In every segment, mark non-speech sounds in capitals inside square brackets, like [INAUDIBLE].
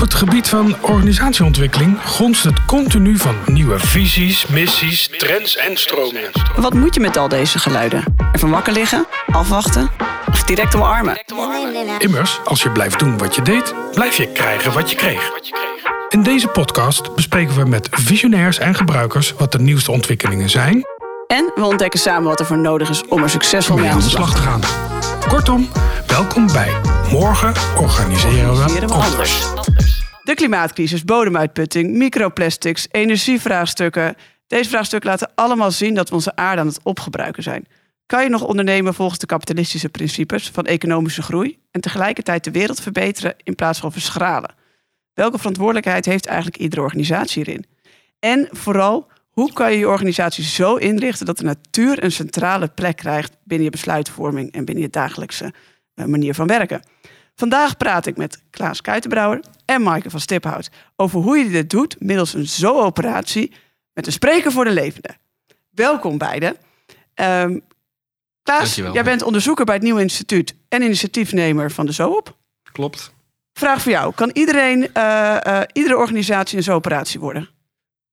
het gebied van organisatieontwikkeling gonst het continu van nieuwe visies, missies, trends en stromingen. Wat moet je met al deze geluiden? Even wakker liggen, afwachten of direct omarmen? Immers, als je blijft doen wat je deed, blijf je krijgen wat je kreeg. In deze podcast bespreken we met visionairs en gebruikers wat de nieuwste ontwikkelingen zijn En we ontdekken samen wat er voor nodig is om er succesvol mee aan de slag te gaan. Kortom, welkom bij Morgen organiseren we Organiseren we anders. De klimaatcrisis, bodemuitputting, microplastics, energievraagstukken. Deze vraagstukken laten allemaal zien dat we onze aarde aan het opgebruiken zijn. Kan je nog ondernemen volgens de kapitalistische principes van economische groei en tegelijkertijd de wereld verbeteren in plaats van verschralen? Welke verantwoordelijkheid heeft eigenlijk iedere organisatie hierin? En vooral, hoe kan je je organisatie zo inrichten dat de natuur een centrale plek krijgt binnen je besluitvorming en binnen je dagelijkse eh, manier van werken? Vandaag praat ik met Klaas Kuitenbrouwer en Maaike van Stiphout over hoe je dit doet middels een zo-operatie met een spreker voor de levenden. Welkom beiden. Ehm, Klaas, Dankjewel. jij bent onderzoeker bij het Nieuw Instituut en initiatiefnemer van de Zoop. Klopt. Vraag voor jou: kan iedereen, eh, eh, iedere organisatie een zo-operatie worden?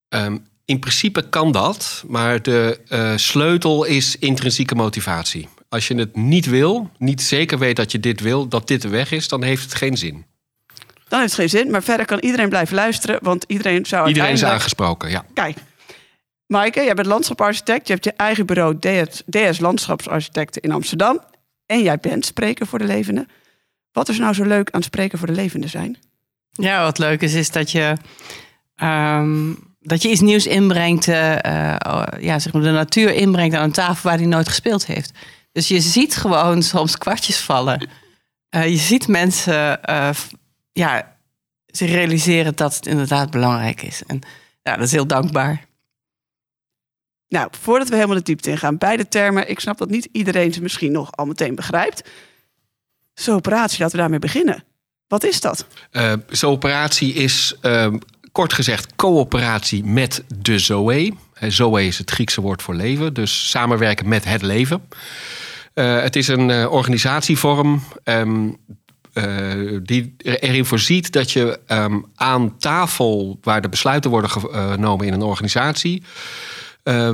Ehm, in principe kan dat, maar de eh, sleutel is intrinsieke motivatie. Als je het niet wil, niet zeker weet dat je dit wil, dat dit de weg is, dan heeft het geen zin. Dan heeft het geen zin, maar verder kan iedereen blijven luisteren, want iedereen zou Iedereen is aangesproken, ja. Kijk, Maaike, jij bent landschaparchitect. Je hebt je eigen bureau DS, DS Landschapsarchitecten in Amsterdam. En jij bent spreker voor de levenden. Wat is nou zo leuk aan spreken voor de levenden zijn? Ja, wat leuk is, is dat je, ehm, dat je iets nieuws inbrengt, eh, eh, ja, zeg maar de natuur inbrengt aan een tafel waar die nooit gespeeld heeft. Dus je ziet gewoon soms kwartjes vallen. Eh, je ziet mensen eh, f- ja, zich realiseren dat het inderdaad belangrijk is. En ja, dat is heel dankbaar. Nou, voordat we helemaal de diepte ingaan, beide termen. Ik snap dat niet iedereen ze misschien nog al meteen begrijpt. Zo'n operatie, laten we daarmee beginnen. Wat is dat? Eh, Zo'n operatie is, ehm, kort gezegd, coöperatie met de Zoe. Eh, Zoe is het Griekse woord voor leven, dus samenwerken met het leven. Eh, het is een eh, organisatievorm ehm, eh, die er- erin voorziet dat je ehm, aan tafel waar de besluiten worden genomen in een organisatie,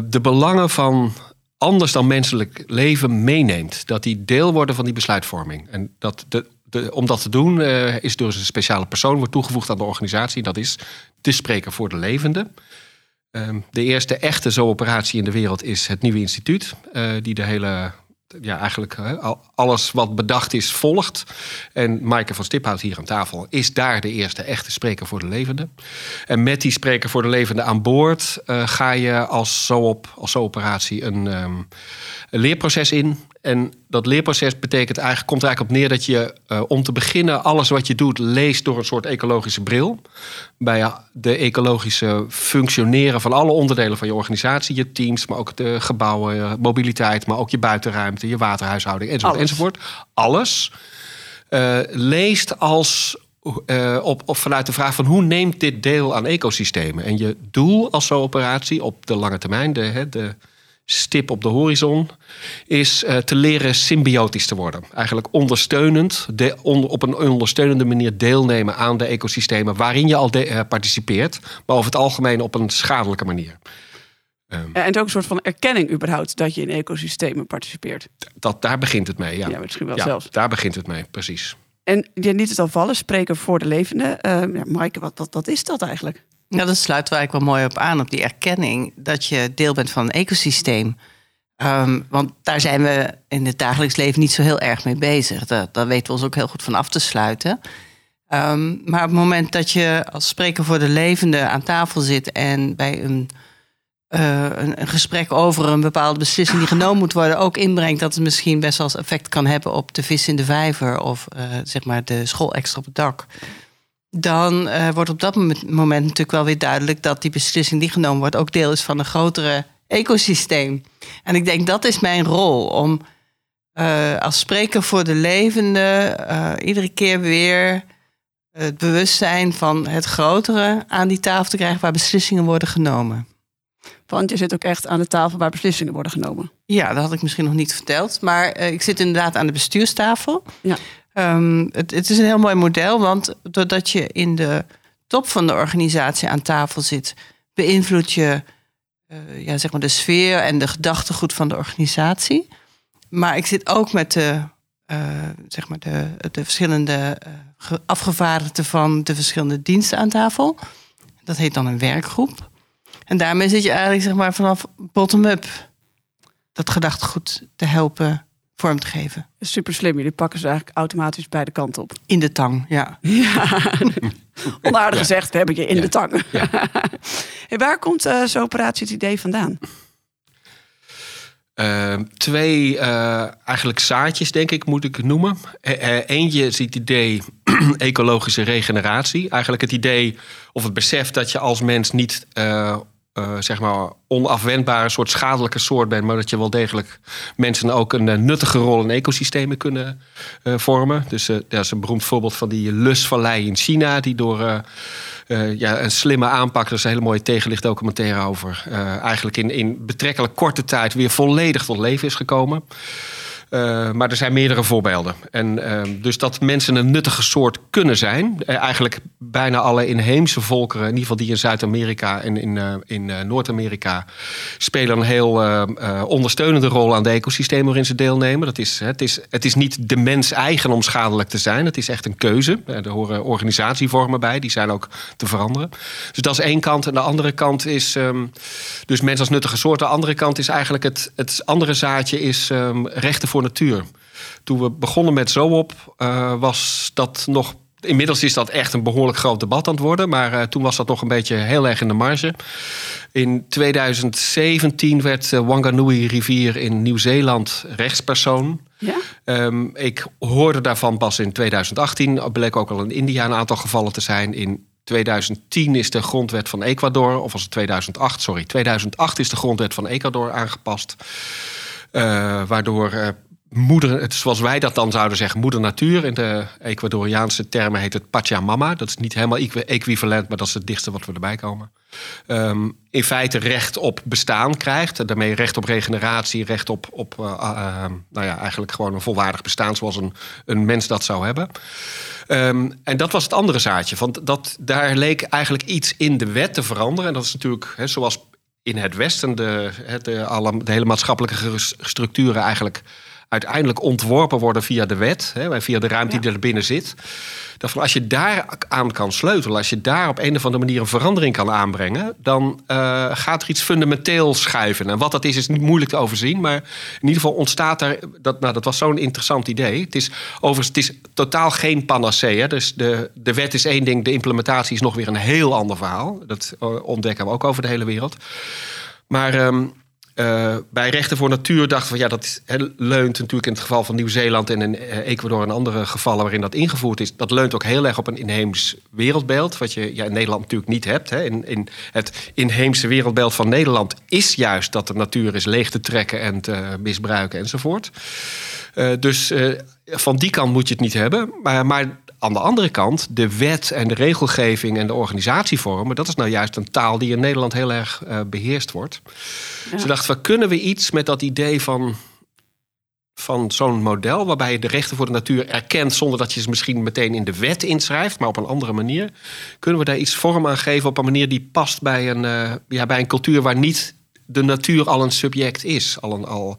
de belangen van anders dan menselijk leven meeneemt. Dat die deel worden van die besluitvorming. En dat de, de, om dat te doen eh, is door een speciale persoon wordt toegevoegd aan de organisatie. Dat is de spreker voor de levende. Ehm, de eerste echte zo-operatie in de wereld is het Nieuwe Instituut. die de hele, ja, eigenlijk alles wat bedacht is, volgt. En Maaike van Stiphout hier aan tafel is daar de eerste echte spreker voor de levende. En met die spreker voor de levende aan boord eh, ga je als zo-op, als zo-operatie een, ehm, een leerproces in. En dat leerproces betekent eigenlijk, komt er eigenlijk op neer dat je eh, om te beginnen alles wat je doet leest door een soort ecologische bril. Bij eh, de ecologische functioneren van alle onderdelen van je organisatie, je teams, maar ook de gebouwen, eh, mobiliteit, maar ook je buitenruimte, je waterhuishouding enzovoort. Alles. enzovoort. Alles leest als op, vanuit de vraag van hoe neemt dit deel aan ecosystemen? En je doel als zo'n operatie op de lange termijn, de stip op de horizon, is eh, te leren symbiotisch te worden. Eigenlijk ondersteunend, de, on- op een ondersteunende manier deelnemen aan de ecosystemen waarin je al de- eh, participeert, maar over het algemeen op een schadelijke manier. En het is ook een soort van erkenning überhaupt dat je in ecosystemen participeert. Dat, daar begint het mee. Ja, Ja, misschien wel Ja, zelfs. Daar begint het mee, precies. En je liet het al vallen, spreken voor de levenden. Eh ja, Maaike, wat, wat, wat is dat eigenlijk? Nou, dat sluit waar ik wel mooi op aan, op die erkenning dat je deel bent van een ecosysteem. Ehm, want daar zijn we in het dagelijks leven niet zo heel erg mee bezig. Daar, daar weten we ons ook heel goed van af te sluiten. Ehm, maar op het moment dat je als spreker voor de levende aan tafel zit en bij een, eh, een, een gesprek over een bepaalde beslissing die genomen moet worden, ook inbrengt dat het misschien best wel effect kan hebben op de vis in de vijver of eh, zeg maar de school extra op het dak dan eh, wordt op dat moment moment natuurlijk wel weer duidelijk dat die beslissing die genomen wordt ook deel is van een grotere ecosysteem. En ik denk dat is mijn rol om eh, als spreker voor de levende eh, iedere keer weer het bewustzijn van het grotere aan die tafel te krijgen waar beslissingen worden genomen. Want je zit ook echt aan de tafel waar beslissingen worden genomen. Ja, dat had ik misschien nog niet verteld. Maar ik zit inderdaad aan de bestuurstafel. Ja. Ehm, het, het is een heel mooi model, want doordat je in de top van de organisatie aan tafel zit, beïnvloed je uh, ja, zeg maar de sfeer en de gedachtegoed van de organisatie. Maar ik zit ook met de, uh, zeg maar de, de verschillende uh, afgevaardigden van de verschillende diensten aan tafel. Dat heet dan een werkgroep. En daarmee zit je eigenlijk zeg maar, vanaf bottom-up dat gedachtegoed te helpen vorm te geven. Super slim. Jullie pakken ze eigenlijk automatisch bij de kant op. In de tang, ja. [LAUGHS] ja. [LAUGHS] Onaardig gezegd, we hebben je in de tang. Ja. [LAUGHS] hey, waar komt uh, zo'n operatie het idee vandaan? Uh, twee uh, eigenlijk zaadjes, denk ik, moet ik noemen. Uh, eentje is het idee [CLEARS THROAT] ecologische regeneratie. Eigenlijk het idee of het besef dat je als mens niet uh, zeg maar onafwendbare soort schadelijke soort bent, maar dat je wel degelijk mensen ook een uh, nuttige rol in ecosystemen kunnen uh, vormen. Dus dat is een beroemd voorbeeld van die lusvallei in China, die door ja, een slimme aanpak, er is een hele mooie tegenlichtdocumentaire over, eigenlijk in, in betrekkelijk korte tijd weer volledig tot leven is gekomen. Uh, maar er zijn meerdere voorbeelden. En uh, dus dat mensen een nuttige soort kunnen zijn. Uh, eigenlijk bijna alle inheemse volkeren, in ieder geval die in Zuid-Amerika en in, in Noord-Amerika, spelen een heel ondersteunende rol aan de ecosystemen waarin ze deelnemen. Dat is, het, is, het is niet de mens eigen om schadelijk te zijn. Het is echt een keuze. Er horen organisatievormen bij, die zijn ook te veranderen. Dus dat is één kant. En de andere kant is um, dus mensen als nuttige soort. De andere kant is eigenlijk het, het andere zaadje is um, rechten voor natuur. Toen we begonnen met Zoop, uh, was dat nog. Inmiddels is dat echt een behoorlijk groot debat aan het worden. Maar uh, toen was dat nog een beetje heel erg in de marge. In 2017 werd de Wanganui-rivier in Nieuw-Zeeland rechtspersoon. Ja? Um, ik hoorde daarvan pas in 2018. Er bleek ook al in India een aantal gevallen te zijn. In 2010 is de grondwet van Ecuador, of was het 2008? Sorry, 2008 is de grondwet van Ecuador aangepast. Uh, waardoor uh, moeder, zoals wij dat dan zouden zeggen, moeder natuur. In de Ecuadoriaanse termen heet het Pachamama. Dat is niet helemaal equivalent, maar dat is het dichtste wat we erbij komen. Um, in feite recht op bestaan krijgt. Daarmee recht op regeneratie, recht op, op uh, uh, nou ja, eigenlijk gewoon een volwaardig bestaan zoals een, een mens dat zou hebben. Um, en dat was het andere zaadje. Want dat, daar leek eigenlijk iets in de wet te veranderen. En dat is natuurlijk, zoals in het Westen de, de hele maatschappelijke structuren eigenlijk uiteindelijk ontworpen worden via de wet, hè, via de ruimte ja. die er binnen zit. Dat van als je daar aan kan sleutelen, als je daar op een of andere manier een verandering kan aanbrengen, dan uh, gaat er iets fundamenteel schuiven. En wat dat is, is niet moeilijk te overzien. Maar in ieder geval ontstaat er. Dat, nou, dat was zo'n interessant idee. Het is overigens het is totaal geen panacea. Dus de, de wet is één ding, de implementatie is nog weer een heel ander verhaal. Dat ontdekken we ook over de hele wereld. Maar. Um, uh, bij rechten voor natuur dachten we, ja, dat leunt natuurlijk in het geval van Nieuw-Zeeland en in Ecuador en andere gevallen waarin dat ingevoerd is. Dat leunt ook heel erg op een inheems wereldbeeld, wat je in Nederland natuurlijk niet hebt. Hè. In, in het inheemse wereldbeeld van Nederland is juist dat de natuur is leeg te trekken en te misbruiken enzovoort. Uh, dus van die kant moet je het niet hebben. Maar, maar aan de andere kant, de wet en de regelgeving en de organisatievormen, dat is nou juist een taal die in Nederland heel erg uh, beheerst wordt. Ja. We dachten, kunnen we iets met dat idee van, van zo'n model, waarbij je de rechten voor de natuur erkent zonder dat je ze misschien meteen in de wet inschrijft, maar op een andere manier, kunnen we daar iets vorm aan geven op een manier die past bij een, uh, ja, bij een cultuur waar niet de natuur al een subject is, al een al.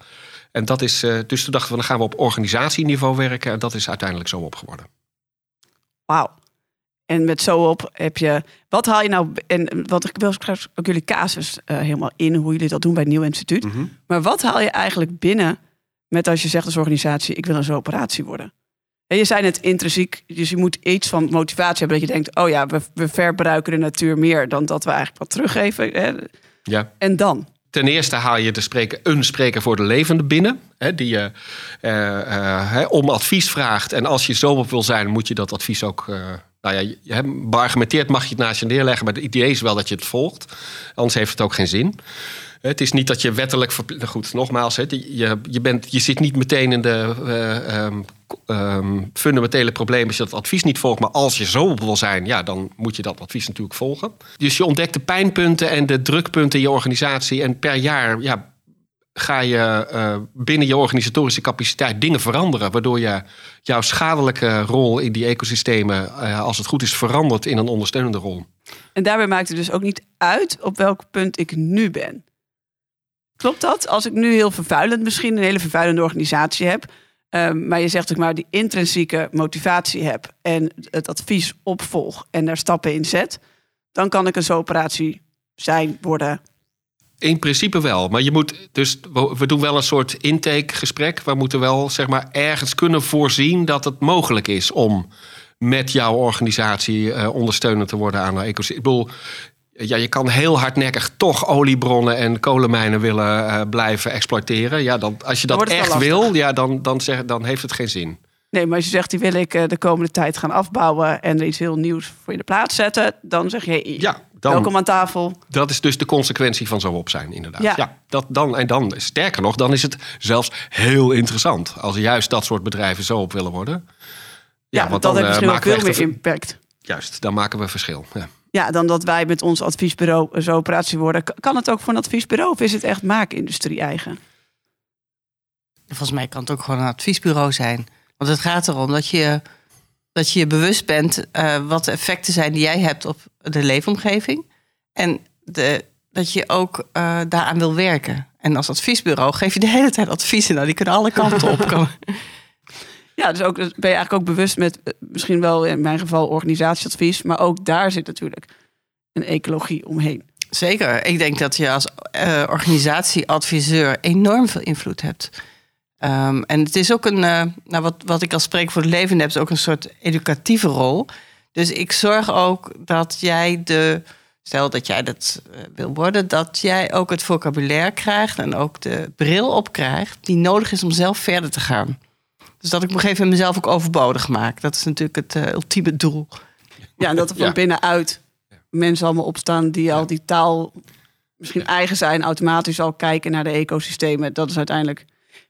En dat is, uh, dus toen dachten we, dan gaan we op organisatieniveau werken. En dat is uiteindelijk zo op geworden. Wauw. En met zo op heb je. Wat haal je nou. En wat ik wil straks ook jullie casus uh, helemaal in hoe jullie dat doen bij het Nieuw Instituut. Mm -hmm. Maar wat haal je eigenlijk binnen met als je zegt als organisatie: ik wil een zo'n operatie worden? En je zei het intrinsiek, dus je moet iets van motivatie hebben dat je denkt: oh ja, we, we verbruiken de natuur meer dan dat we eigenlijk wat teruggeven. Hè? Ja. En dan? Ten eerste haal je de spreker, een spreker voor de levende binnen. Hè, die je uh, uh, om advies vraagt. En als je zo op wil zijn, moet je dat advies ook. Uh, nou ja, je, beargumenteerd mag je het naast je neerleggen. Maar het idee is wel dat je het volgt. Anders heeft het ook geen zin. Het is niet dat je wettelijk verplicht. Goed, nogmaals, je, je, bent, je zit niet meteen in de uh, um, um, fundamentele problemen als je dat advies niet volgt. Maar als je zo wil zijn, ja, dan moet je dat advies natuurlijk volgen. Dus je ontdekt de pijnpunten en de drukpunten in je organisatie. En per jaar ja, ga je uh, binnen je organisatorische capaciteit dingen veranderen. Waardoor je jouw schadelijke rol in die ecosystemen, uh, als het goed is, verandert in een ondersteunende rol. En daarbij maakt het dus ook niet uit op welk punt ik nu ben. Klopt dat? Als ik nu heel vervuilend misschien een hele vervuilende organisatie heb. Um, maar je zegt ook maar die intrinsieke motivatie heb en het advies opvolg en daar stappen in zet, dan kan ik een zo'n operatie zijn, worden, in principe wel. Maar je moet dus, we doen wel een soort intakegesprek. We moeten wel zeg maar ergens kunnen voorzien dat het mogelijk is om met jouw organisatie uh, ondersteunend te worden aan een ecosysteem. Ik bedoel, ja, je kan heel hardnekkig toch oliebronnen en kolenmijnen willen uh, blijven exploiteren. Ja, dan, als je dat echt wil, ja, dan, dan, zeg, dan heeft het geen zin. Nee, maar als je zegt, die wil ik uh, de komende tijd gaan afbouwen en er iets heel nieuws voor je de plaats zetten, dan zeg je, ja, dan, welkom aan tafel. Dat is dus de consequentie van zo op zijn, inderdaad. Ja. ja. dat dan, en dan, sterker nog, dan is het zelfs heel interessant als juist dat soort bedrijven zo op willen worden. Ja, ja want dan, heeft misschien uh, veel meer impact. Juist, dan maken we verschil. Ja. Ja, dan dat wij met ons adviesbureau zo operatie worden. Kan het ook voor een adviesbureau of is het echt maakindustrie eigen? Volgens mij kan het ook gewoon een adviesbureau zijn. Want het gaat erom dat je dat je je bewust bent uh, wat de effecten zijn die jij hebt op de leefomgeving. En de, dat je ook uh, daaraan wil werken. En als adviesbureau geef je de hele tijd adviezen. Nou, die kunnen alle kanten op. [LAUGHS] Ja, dus ook, ben je eigenlijk ook bewust met eh, misschien wel in mijn geval organisatieadvies. Maar ook daar zit natuurlijk een ecologie omheen. Zeker. Ik denk dat je als uh, organisatieadviseur enorm veel invloed hebt. Um, en het is ook een, uh, nou wat, wat ik als spreek voor het leven heb, is ook een soort educatieve rol. Dus ik zorg ook dat jij de, stel dat jij dat wil worden, dat jij ook het vocabulaire krijgt en ook de bril op krijgt die nodig is om zelf verder te gaan. Dus dat ik op een gegeven moment mezelf ook overbodig maak. Dat is natuurlijk het uh, ultieme doel. Ja, en dat er van ja. binnenuit mensen allemaal opstaan die al die taal misschien eigen zijn, automatisch al kijken naar de ecosystemen. Dat is uiteindelijk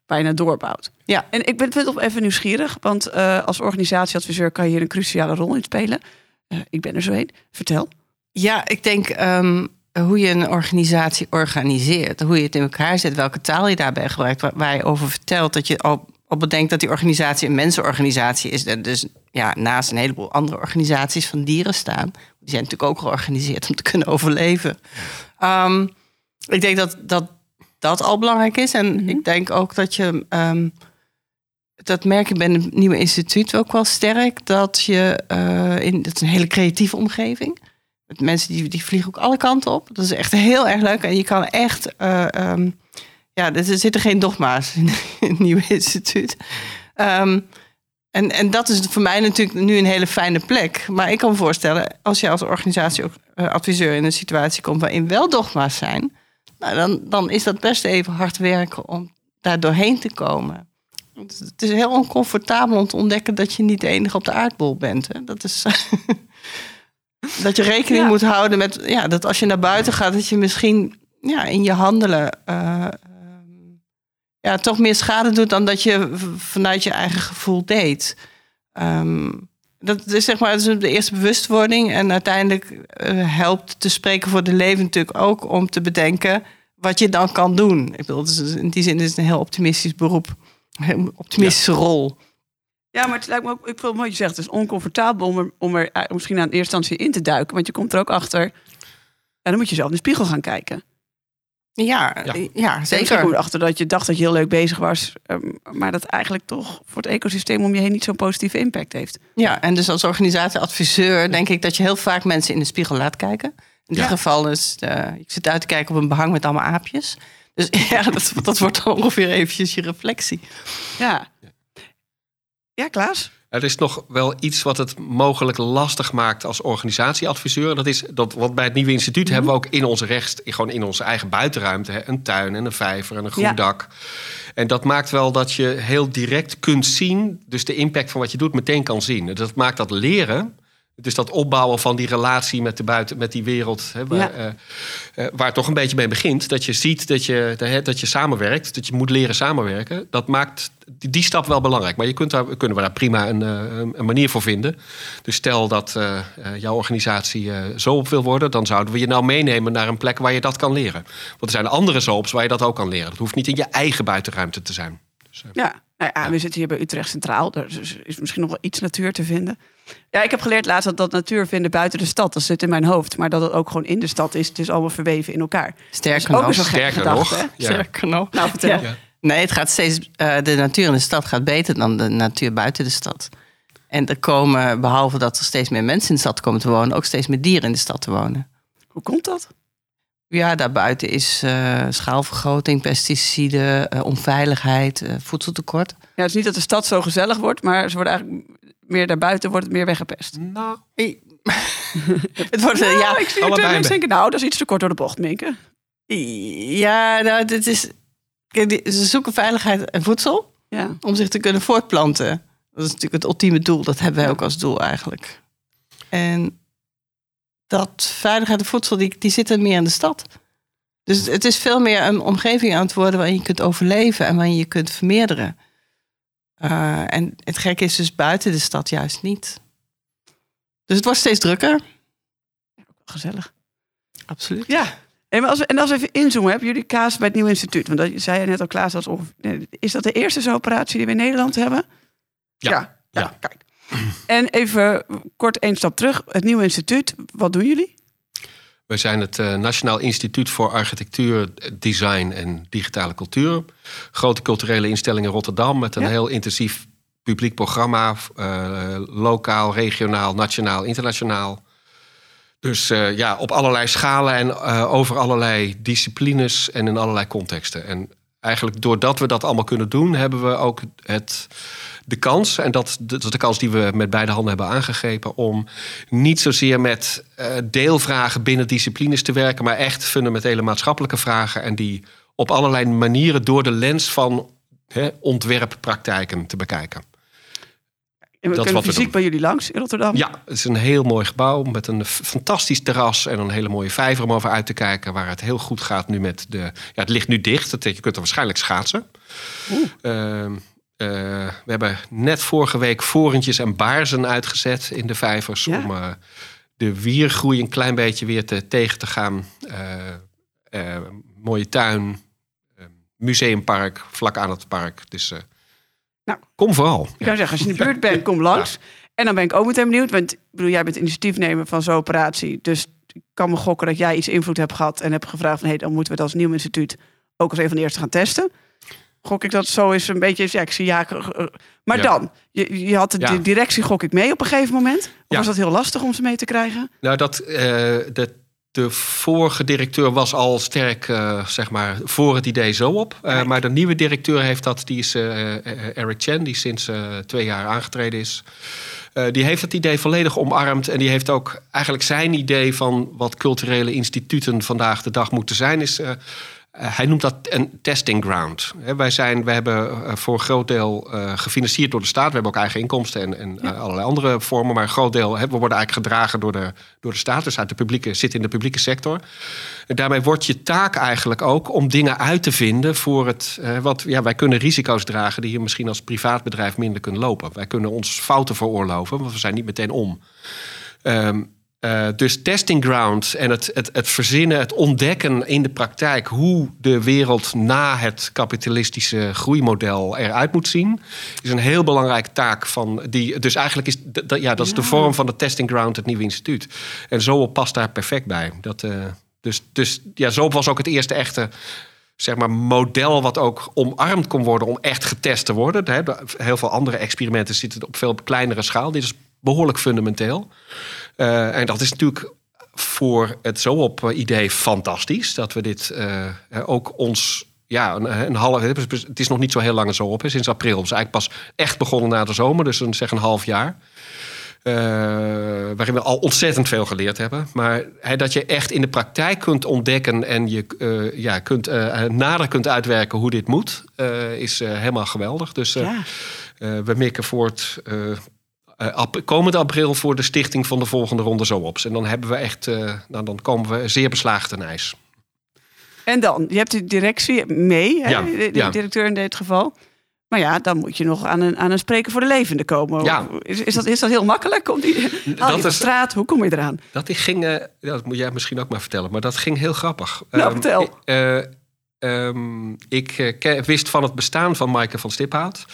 bijna doorbouwt. Ja, en ik ben toch even nieuwsgierig, want uh, als organisatieadviseur kan je hier een cruciale rol in spelen. Uh, ik ben er zo een. Vertel. Ja, ik denk um, hoe je een organisatie organiseert, hoe je het in elkaar zet, welke taal je daarbij gebruikt, waar, waar je over vertelt, dat je al op bedenkt dat die organisatie een mensenorganisatie is. En dus ja, naast een heleboel andere organisaties van dieren staan. Die zijn natuurlijk ook georganiseerd om te kunnen overleven. Um, ik denk dat, dat dat al belangrijk is. En mhm. ik denk ook dat je, um, dat merk ik bij het nieuwe instituut ook wel sterk, dat je uh, in, dat is een hele creatieve omgeving. Met mensen die, die vliegen ook alle kanten op. Dat is echt heel erg leuk. En je kan echt, uh, um, ja, er zitten geen dogma's in, [LAUGHS] het nieuwe instituut. Um, en, en dat is voor mij natuurlijk nu een hele fijne plek. Maar ik kan me voorstellen, als je als organisatie ook uh, adviseur in een situatie komt waarin wel dogma's zijn, nou, dan, dan is dat best even hard werken om daar doorheen te komen. Het is heel oncomfortabel om te ontdekken dat je niet de enige op de aardbol bent. Hè? Dat is. [LAUGHS] dat je rekening moet houden met ja, dat als je naar buiten gaat, dat je misschien ja, in je handelen uh, ja, toch meer schade doet dan dat je vanuit je eigen gevoel deed. Um, dat is zeg maar de eerste bewustwording. En uiteindelijk uh, helpt te spreken voor de leven natuurlijk ook om te bedenken wat je dan kan doen. Ik bedoel, dus in die zin is het een heel optimistisch beroep. Een optimistische ja. rol. Ja, maar het lijkt me ook, ik vind wat je zegt, het is oncomfortabel om er, om er eh, misschien aan eerste instantie in te duiken. Want je komt er ook achter. En dan moet je zelf in de spiegel gaan kijken. Ja, ja. ja zeker. Ik kom erachter dat je dacht dat je heel leuk bezig was. Um, maar dat eigenlijk toch voor het ecosysteem om je heen niet zo'n positieve impact heeft. Ja, en dus als organisatieadviseur denk ik dat je heel vaak mensen in de spiegel laat kijken. In dit ja. geval is, uh, ik zit uit te kijken op een behang met allemaal aapjes. Dus [LAUGHS] ja, dat, dat wordt dan ongeveer eventjes je reflectie. Ja. Ja, Klaas? Er is nog wel iets wat het mogelijk lastig maakt als organisatieadviseur. Dat is dat wat bij het nieuwe instituut mm -hmm. hebben we ook in onze rechts, gewoon in onze eigen buitenruimte, een tuin en een vijver en een groen ja. dak. En dat maakt wel dat je heel direct kunt zien, dus de impact van wat je doet meteen kan zien. Dat maakt dat leren Dus dat opbouwen van die relatie met, de buiten, met die wereld, hè, waar, Ja. eh, eh, waar het toch een beetje mee begint. Dat je ziet dat je, hè, dat je samenwerkt, dat je moet leren samenwerken. Dat maakt die, die stap wel belangrijk. Maar je kunt daar, kunnen we daar prima een, eh, een manier voor vinden. Dus stel dat jouw organisatie eh, zo op wil worden, dan zouden we je nou meenemen naar een plek waar je dat kan leren. Want er zijn andere zoals waar je dat ook kan leren. Dat hoeft niet in je eigen buitenruimte te zijn. Dus, eh, Ja, nou ja, we zitten hier bij Utrecht Centraal. Er is- is misschien nog wel iets natuur te vinden. Ja, ik heb geleerd laatst dat, dat natuur vinden buiten de stad. Dat zit in mijn hoofd. Maar dat het ook gewoon in de stad is. Het is allemaal verweven in elkaar. Sterker ook nog. Sterker gedachte, nog, ja. Sterker nog. Nou, vertel. Ja. Nee, het gaat steeds, eh, de natuur in de stad gaat beter dan de natuur buiten de stad. En er komen, behalve dat er steeds meer mensen in de stad komen te wonen, ook steeds meer dieren in de stad te wonen. Hoe komt dat? Ja, daarbuiten is eh, schaalvergroting, pesticiden, eh, onveiligheid, eh, voedseltekort. Ja, het is niet dat de stad zo gezellig wordt. Maar ze worden eigenlijk meer daarbuiten wordt het meer weggepest. Nou, [LAUGHS] Het wordt, Ja, ja, ik zie het mensen denken, nou, dat is iets te kort door de bocht, Minke. ja, nou, dit is, ze zoeken veiligheid en voedsel Ja. om zich te kunnen voortplanten. Dat is natuurlijk het ultieme doel. Dat hebben wij ook als doel eigenlijk. En dat veiligheid en voedsel, die, die zitten meer in de stad. Dus het is veel meer een omgeving aan het worden waarin je kunt overleven en waarin je kunt vermeerderen. Eh, en het gekke is dus buiten de stad juist niet. Dus het wordt steeds drukker. Gezellig. Absoluut. Ja. En als we, en als we even inzoomen, hebben jullie kaas bij het Nieuw Instituut? Want dat zei je net al, Klaas, ongeveer- nee, is dat de eerste zo'n operatie die we in Nederland hebben? Ja. Ja, ja, Ja. kijk. En even kort één stap terug. Het Nieuw Instituut, wat doen jullie? We zijn het eh, Nationaal Instituut voor Architectuur, Design en Digitale Cultuur. Grote culturele instelling in Rotterdam met een Ja. heel intensief publiek programma. eh, lokaal, regionaal, nationaal, internationaal. Dus eh, ja, op allerlei schalen en over allerlei disciplines en in allerlei contexten. En eigenlijk doordat we dat allemaal kunnen doen, hebben we ook het, de kans, en dat, dat is de kans die we met beide handen hebben aangegrepen, om niet zozeer met eh, deelvragen binnen disciplines te werken, maar echt fundamentele maatschappelijke vragen en die op allerlei manieren door de lens van hè, ontwerppraktijken te bekijken. En we Dat kunnen we fysiek doen. bij jullie langs in Rotterdam. Ja, het is een heel mooi gebouw met een fantastisch terras en een hele mooie vijver om over uit te kijken. Waar het heel goed gaat nu met de. Ja, het ligt nu dicht. Dat, je kunt er waarschijnlijk schaatsen. Ehm, eh, we hebben net vorige week vorentjes en baarzen uitgezet in de vijvers. Ja. Om eh, de wiergroei een klein beetje weer te, tegen te gaan. Eh, mooie tuin. museumpark, vlak aan het park. Dus Nou. kom vooral. Ik zou zeggen, als je in de buurt bent, kom langs. En dan ben ik ook meteen benieuwd. Want ik bedoel, jij bent initiatiefnemer van zo'n operatie. Dus ik kan me gokken dat jij iets invloed hebt gehad. En hebt gevraagd van, hey, dan moeten we het als nieuw instituut ook als een van de eerste gaan testen. Gok ik dat zo is een beetje, ja, ik zie ja. Maar Ja. dan, je, je had de Ja. directie, gok ik mee op een gegeven moment. Of was dat heel lastig om ze mee te krijgen? Nou, dat, eh, de, de vorige directeur was al sterk, eh, zeg maar, voor het idee zo op. Eh, maar de nieuwe directeur heeft dat, die is eh, Eric Chen, die sinds twee jaar aangetreden is. Die heeft het idee volledig omarmd. En die heeft ook eigenlijk zijn idee van wat culturele instituten vandaag de dag moeten zijn. Is, hij noemt dat een testing ground. Hè, wij, zijn, wij hebben eh, voor een groot deel eh, gefinancierd door de staat. We hebben ook eigen inkomsten en, en eh, allerlei andere vormen. Maar een groot deel we worden eigenlijk gedragen door de, door de staat. Dus uit de publieke, zit in de publieke sector. En daarmee wordt je taak eigenlijk ook om dingen uit te vinden voor het. eh, wat, ja, wij kunnen risico's dragen die je misschien als privaatbedrijf minder kunt lopen. Wij kunnen ons fouten veroorloven, want we zijn niet meteen om. Ehm, eh, dus testing ground en het, het, het verzinnen, het ontdekken in de praktijk hoe de wereld na het kapitalistische groeimodel eruit moet zien, is een heel belangrijke taak van die. Dus eigenlijk is d- d- ja, dat is de vorm van de testing ground, het nieuwe instituut. En zo past daar perfect bij. Dat, eh, dus, dus ja, zo was ook het eerste echte zeg maar, model wat ook omarmd kon worden om echt getest te worden. Heel veel andere experimenten zitten op veel kleinere schaal. Dit is behoorlijk fundamenteel. Eh, en dat is natuurlijk voor het zo op idee fantastisch dat we dit eh, ook ons. Ja, een, een half. Het is nog niet zo heel lang zo op, hè, sinds april. Dus eigenlijk pas echt begonnen na de zomer, dus een, zeg een half jaar. Eh, waarin we al ontzettend veel geleerd hebben. Maar hè, dat je echt in de praktijk kunt ontdekken en je eh, ja, kunt, eh, nader kunt uitwerken hoe dit moet, eh, is eh, helemaal geweldig. Dus eh, Ja. eh, we mikken voort. eh, eh, ap- komende april voor de stichting van de volgende ronde Zoops. En dan hebben we echt, eh, nou, dan komen we zeer beslagen ten ijs. En dan, je hebt de directie mee, hè, Ja, de, de ja. directeur in dit geval. Maar ja, dan moet je nog aan een, aan een spreker voor de levende komen. Ja. Is, is, dat, is dat heel makkelijk? Om die, [LAUGHS] Dat is- straat, hoe kom je eraan? Dat ging, eh, dat moet jij misschien ook maar vertellen, maar dat ging heel grappig. Nou, vertel. Ik, eh, ehm, ik eh, wist van het bestaan van Maaike van Stiphout.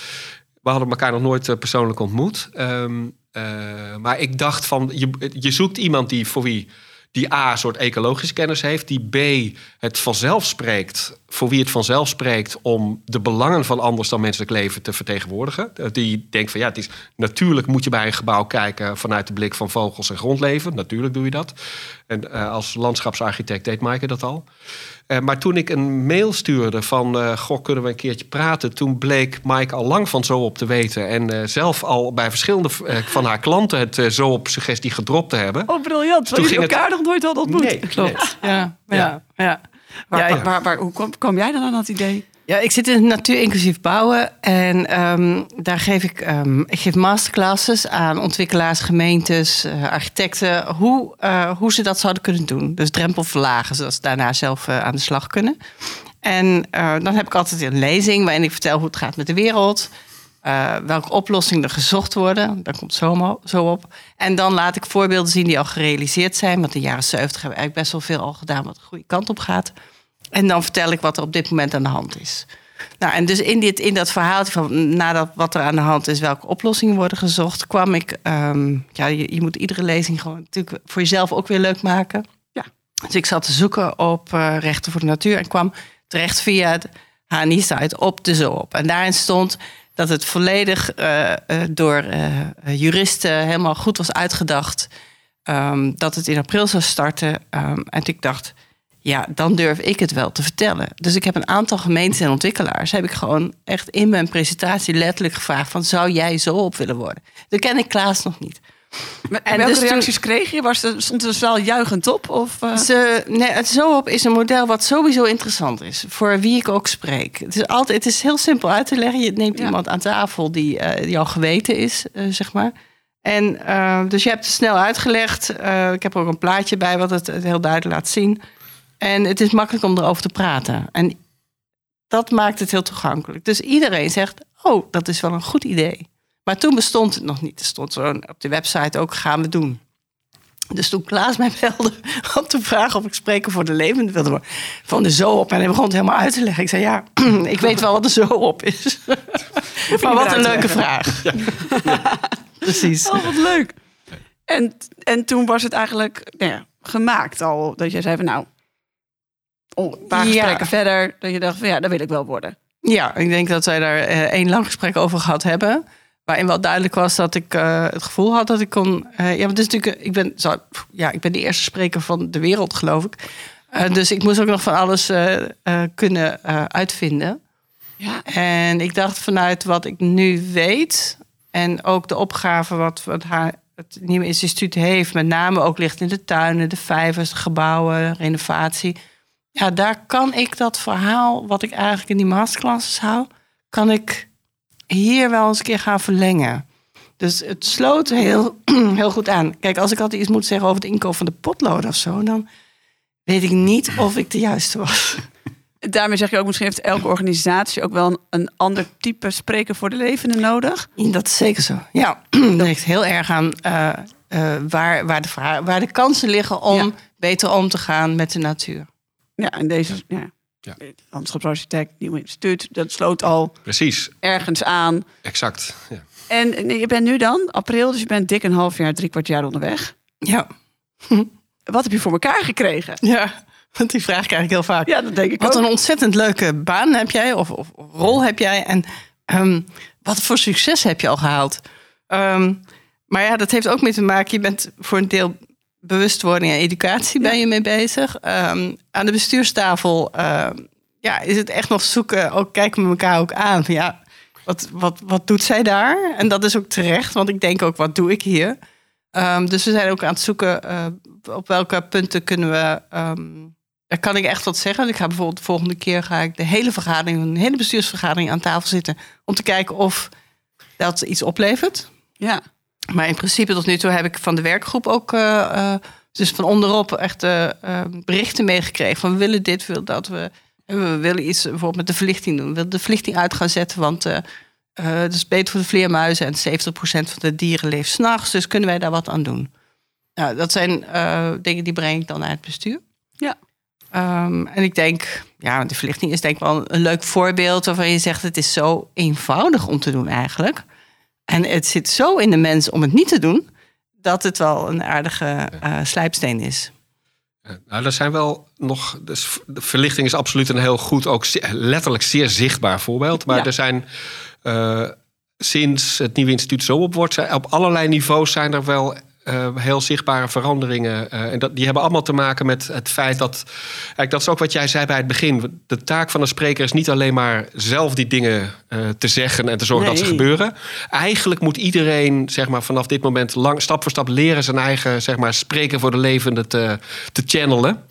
We hadden elkaar nog nooit eh, persoonlijk ontmoet. Ehm, eh, maar ik dacht van, je, je zoekt iemand die voor wie die A, een soort ecologische kennis heeft. Die B, het vanzelf spreekt, voor wie het vanzelf spreekt... om de belangen van anders dan menselijk leven te vertegenwoordigen. Eh, Die denkt van, ja, het is, natuurlijk moet je bij een gebouw kijken... vanuit de blik van vogels en grondleven. Natuurlijk doe je dat. En eh, als landschapsarchitect deed Maaike dat al. Eh, maar toen ik een mail stuurde van... eh, goh, kunnen we een keertje praten... toen bleek Maaike al lang van zo op te weten... en zelf al bij verschillende van haar klanten... het zo op suggestie gedropt te hebben. Oh, briljant. Toen je het- elkaar nog nooit hadden ontmoet. Nee. Klopt. Ja, ja, Ja. ja. Waar, Ja, waar, hoe kwam, kwam jij dan aan dat idee? Ja, ik zit in het natuur inclusief bouwen. En ehm, daar geef ik, ehm, ik geef masterclasses aan ontwikkelaars, gemeentes, eh, architecten. Hoe, eh, hoe ze dat zouden kunnen doen. Dus drempel verlagen, zodat ze daarna zelf eh, aan de slag kunnen. En dan heb ik altijd een lezing waarin ik vertel hoe het gaat met de wereld. Eh, welke oplossingen er gezocht worden. Daar komt zo, zo op. En dan laat ik voorbeelden zien die al gerealiseerd zijn. Want in de jaren 70 hebben we eigenlijk best wel veel al gedaan wat de goede kant op gaat. En dan vertel ik wat er op dit moment aan de hand is. Nou, en dus in, dit, in dat verhaal van nadat wat er aan de hand is, welke oplossingen worden gezocht, kwam ik. ehm, ja, je, je moet iedere lezing gewoon natuurlijk voor jezelf ook weer leuk maken. Ja. Dus ik zat te zoeken op eh, rechten voor de natuur en kwam terecht via het HNI-site op de zo op. En daarin stond dat het volledig eh, eh, door eh, juristen helemaal goed was uitgedacht. ehm, dat het in april zou starten. Ehm, en ik dacht, ja, dan durf ik het wel te vertellen. Dus ik heb een aantal gemeenten en ontwikkelaars... heb ik gewoon echt in mijn presentatie letterlijk gevraagd... van zou jij zo op willen worden? Dat ken ik Klaas nog niet. En welke dus toen- reacties kreeg je? Was stond de zaal juichend op? Of? Ze, nee, het zo op is een model wat sowieso interessant is. Voor wie ik ook spreek. Het is, altijd, het is heel simpel uit te leggen. Je neemt Ja. iemand aan tafel die, die al geweten is, eh, zeg maar. En dus je hebt het snel uitgelegd. Ik heb er ook een plaatje bij wat het, het heel duidelijk laat zien. En het is makkelijk om erover te praten. En dat maakt het heel toegankelijk. Dus iedereen zegt, oh, dat is wel een goed idee. Maar toen bestond het nog niet. Er stond zo op de website ook, gaan we doen. Dus toen Klaas mij belde [LAUGHS] om te vragen of ik spreker voor de levende wilde worden. Van de zo op. En hij begon het helemaal uit te leggen. Ik zei, ja, [CLEARS THROAT] ik weet wel wat de zo op is. [LAUGHS] maar wat een leuke vraag. [LAUGHS] Precies. Oh, wat leuk. En, en toen was het eigenlijk nou ja, gemaakt al. Dat je zei van nou, een paar gesprekken verder. Dat je dacht van ja, dat wil ik wel worden. Ja, ik denk dat wij daar eh, één lang gesprek over gehad hebben. Waarin wel duidelijk was dat ik eh, het gevoel had dat ik kon. eh, ja, want het is natuurlijk. eh, Ik ben, zo, ja, ik ben de eerste spreker van de wereld, geloof ik. Dus ik moest ook nog van alles kunnen uitvinden. Ja. En ik dacht vanuit wat ik nu weet. En ook de opgave wat, wat haar, het nieuwe instituut heeft. Met name ook ligt in de tuinen, de vijvers, de gebouwen, renovatie. Ja, daar kan ik dat verhaal wat ik eigenlijk in die masterclasses hou. Kan ik hier wel eens een keer gaan verlengen. Dus het sloot heel, [CLEARS THROAT] heel goed aan. Kijk, als ik altijd iets moet zeggen over het inkoop van de potloden of zo... dan weet ik niet of ik de juiste was. [LAUGHS] Daarmee zeg je ook, misschien heeft elke organisatie ook wel een, een ander type spreker voor de levende nodig. Dat is zeker zo. Ja, [CLEARS THROAT] dat ligt heel erg aan eh, eh, waar, waar, de waar de kansen liggen om Ja. beter om te gaan met de natuur. Ja, en deze, ja. Ja. Landschapsarchitect, nieuw instituut, dat sloot al Precies, ergens aan. exact. Ja. En je bent nu dan, april, dus je bent dik een half jaar, drie kwart jaar onderweg. Ja, [LAUGHS] Wat heb je voor elkaar gekregen? ja. Want die vraag krijg ik heel vaak. Ja, dat denk ik Wat ook. een ontzettend leuke baan heb jij, of, of rol heb jij. En ehm, wat voor succes heb je al gehaald? Ehm, maar ja, dat heeft ook mee te maken. Je bent voor een deel bewustwording en educatie ben je mee bezig. Ehm, aan de bestuurstafel ehm, ja, is het echt nog zoeken. Ook kijken we elkaar ook aan. Van, ja, wat, wat, wat doet zij daar? En dat is ook terecht, want ik denk ook, wat doe ik hier? Ehm, dus we zijn ook aan het zoeken eh, op welke punten kunnen we. daar kan ik echt wat zeggen. Ik ga bijvoorbeeld de volgende keer ga ik de hele vergadering, een hele bestuursvergadering aan tafel zitten om te kijken of dat iets oplevert. Ja. Maar in principe tot nu toe heb ik van de werkgroep ook... eh, eh, dus van onderop echt eh, berichten meegekregen. Van we willen dit, we willen dat. We, we willen iets bijvoorbeeld met de verlichting doen. We willen de verlichting uit gaan zetten. Want het is beter voor de vleermuizen. En 70% van de dieren leeft s'nachts. Dus kunnen wij daar wat aan doen? Nou, dat zijn dingen die breng ik dan naar het bestuur. Ja. Ehm, en ik denk, ja, de verlichting is denk ik wel een leuk voorbeeld waarvan je zegt: het is zo eenvoudig om te doen eigenlijk. En het zit zo in de mens om het niet te doen, dat het wel een aardige eh, slijpsteen is. Nou, er zijn wel nog. Dus de verlichting is absoluut een heel goed, ook letterlijk zeer zichtbaar voorbeeld. Maar Ja. er zijn eh, sinds het nieuwe instituut zo op wordt, zijn, op allerlei niveaus zijn er wel. Eh, heel zichtbare veranderingen. eh, en dat, die hebben allemaal te maken met het feit dat. Kijk, dat is ook wat jij zei bij het begin. De taak van een spreker is niet alleen maar zelf die dingen eh, te zeggen en te zorgen dat ze gebeuren. Eigenlijk moet iedereen zeg maar, vanaf dit moment lang, stap voor stap leren zijn eigen zeg maar, spreken voor de levende te, te channelen.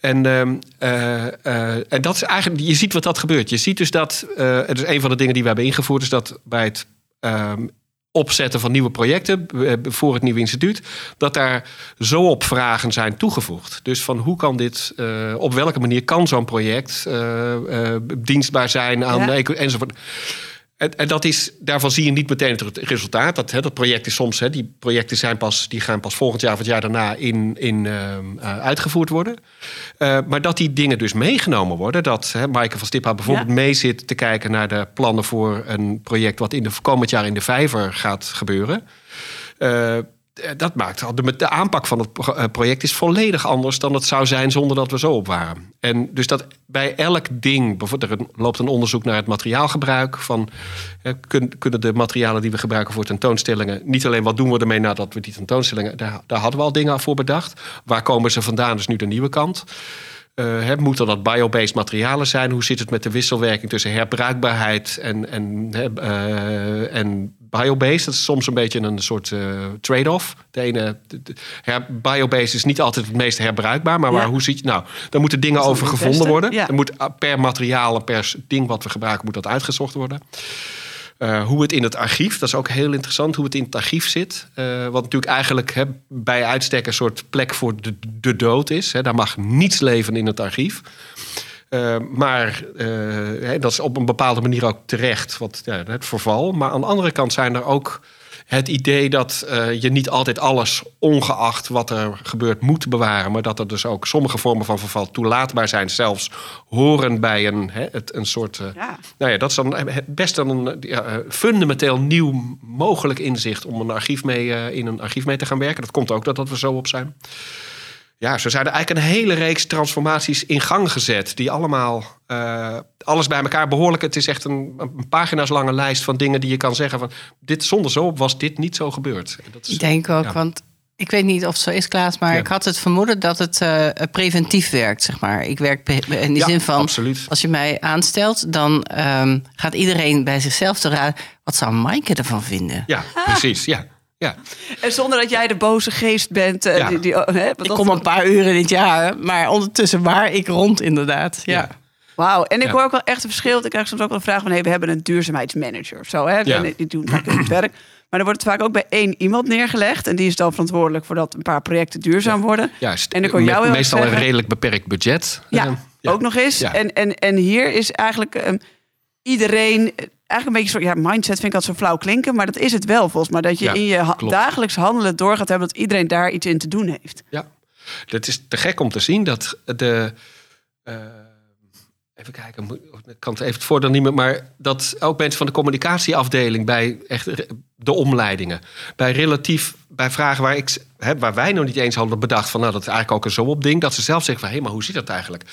En, ehm, eh, eh, en dat is eigenlijk, je ziet wat dat gebeurt. Je ziet dus dat, het is een van de dingen die we hebben ingevoerd, is dat bij het ehm, opzetten van nieuwe projecten eh, voor het nieuwe instituut, dat daar zo op vragen zijn toegevoegd. Dus van hoe kan dit, eh, op welke manier kan zo'n project eh, dienstbaar zijn aan Ja. enzovoort. En, en dat is, daarvan zie je niet meteen het resultaat. Dat, hè, dat project is soms, hè, die projecten zijn pas, die gaan pas volgend jaar of het jaar daarna in, in, ehm, eh, uitgevoerd worden. Eh, maar dat die dingen dus meegenomen worden. Dat hè, Maaike van Stiphout bijvoorbeeld Ja. mee zit te kijken naar de plannen voor een project wat in de komend jaar in de vijver gaat gebeuren. Eh, dat maakt de, de aanpak van het eh, project is volledig anders dan het zou zijn zonder dat we zo op waren. En dus dat bij elk ding, bijvoorbeeld er loopt een onderzoek naar het materiaalgebruik van eh, kun- kunnen de materialen die we gebruiken voor tentoonstellingen niet alleen wat doen we ermee nadat we die tentoonstellingen, daar, daar hadden we al dingen voor bedacht. Waar komen ze vandaan? Dus nu de nieuwe kant. Eh, moeten dat biobased materialen zijn? Hoe zit het met de wisselwerking tussen herbruikbaarheid en, en, eh, en biobased? Dat is soms een beetje een soort eh, trade-off. De ene, de- de- her- biobased is niet altijd het meest herbruikbaar, maar waar, Ja. hoe ziet je nou? Daar moeten dingen over gevonden beste, worden. ja. Er moet per materiaal en per ding wat we gebruiken, moet dat uitgezocht worden. Eh, hoe het in het archief, dat is ook heel interessant, hoe het in het archief zit. Eh, wat natuurlijk eigenlijk bij uitstek een soort plek voor de, de dood is. Daar mag niets leven in het archief. Eh, maar dat is op een bepaalde manier ook terecht, wat, het verval. Maar aan de andere kant zijn er ook het idee dat eh, je niet altijd alles, ongeacht wat er gebeurt, moet bewaren. Maar dat er dus ook sommige vormen van verval toelaatbaar zijn, zelfs horen bij een, hè, het, een soort. eh, Ja. nou ja, dat is dan het best dan een ja, eh, fundamenteel nieuw mogelijk inzicht om een archief mee, eh, in een archief mee te gaan werken. Dat komt ook doordat we zo op zijn. Ja, zo zijn er eigenlijk een hele reeks transformaties in gang gezet. Die allemaal, eh, alles bij elkaar behoorlijk. Het is echt een, een pagina's lange lijst van dingen die je kan zeggen van... dit zonder zo was dit niet zo gebeurd. En Dat is, Ik denk ook, ja. want ik weet niet of het zo is, Klaas, maar Ja. ik had het vermoeden dat het eh, preventief werkt, zeg maar. Ik werk in die Ja, zin van, absoluut. als je mij aanstelt, dan ehm, gaat iedereen bij zichzelf te raden, wat zou Maaike ervan vinden? Ja, precies. Ja, ja. En zonder dat jij de boze geest bent. eh, Ja. die, die, oh, hè, want Ik dat- kom een paar uren in het jaar, maar ondertussen waar ik rond, inderdaad. Ja. Ja. Wauw, en ik Ja. hoor ook wel echt een verschil. Ik krijg soms ook wel de vraag van... Hey, we hebben een duurzaamheidsmanager of zo. Hè? Ja. En die doen vaak heel goed werk. Maar dan wordt het vaak ook bij één iemand neergelegd. En die is dan verantwoordelijk voor dat een paar projecten duurzaam worden. Juist. En ik hoor jou meestal een redelijk beperkt budget. Ja, ook nog eens. Ja. En, en, en hier is eigenlijk ehm, iedereen... Eigenlijk een beetje zo, ja, mindset vind ik altijd zo flauw klinken, maar dat is het wel volgens mij. Dat je Ja, in je ha- klopt. dagelijks handelen door gaat hebben dat iedereen daar iets in te doen heeft. Ja, het is te gek om te zien dat de. eh, even kijken, ik kan het even het voordeel niet meer. Maar dat ook mensen van de communicatieafdeling bij echt de omleidingen. Bij relatief, bij vragen waar, ik, hè, waar wij nog niet eens hadden bedacht van nou dat is eigenlijk ook een zo op ding. Dat ze zelf zeggen van hé, maar hoe zit dat eigenlijk?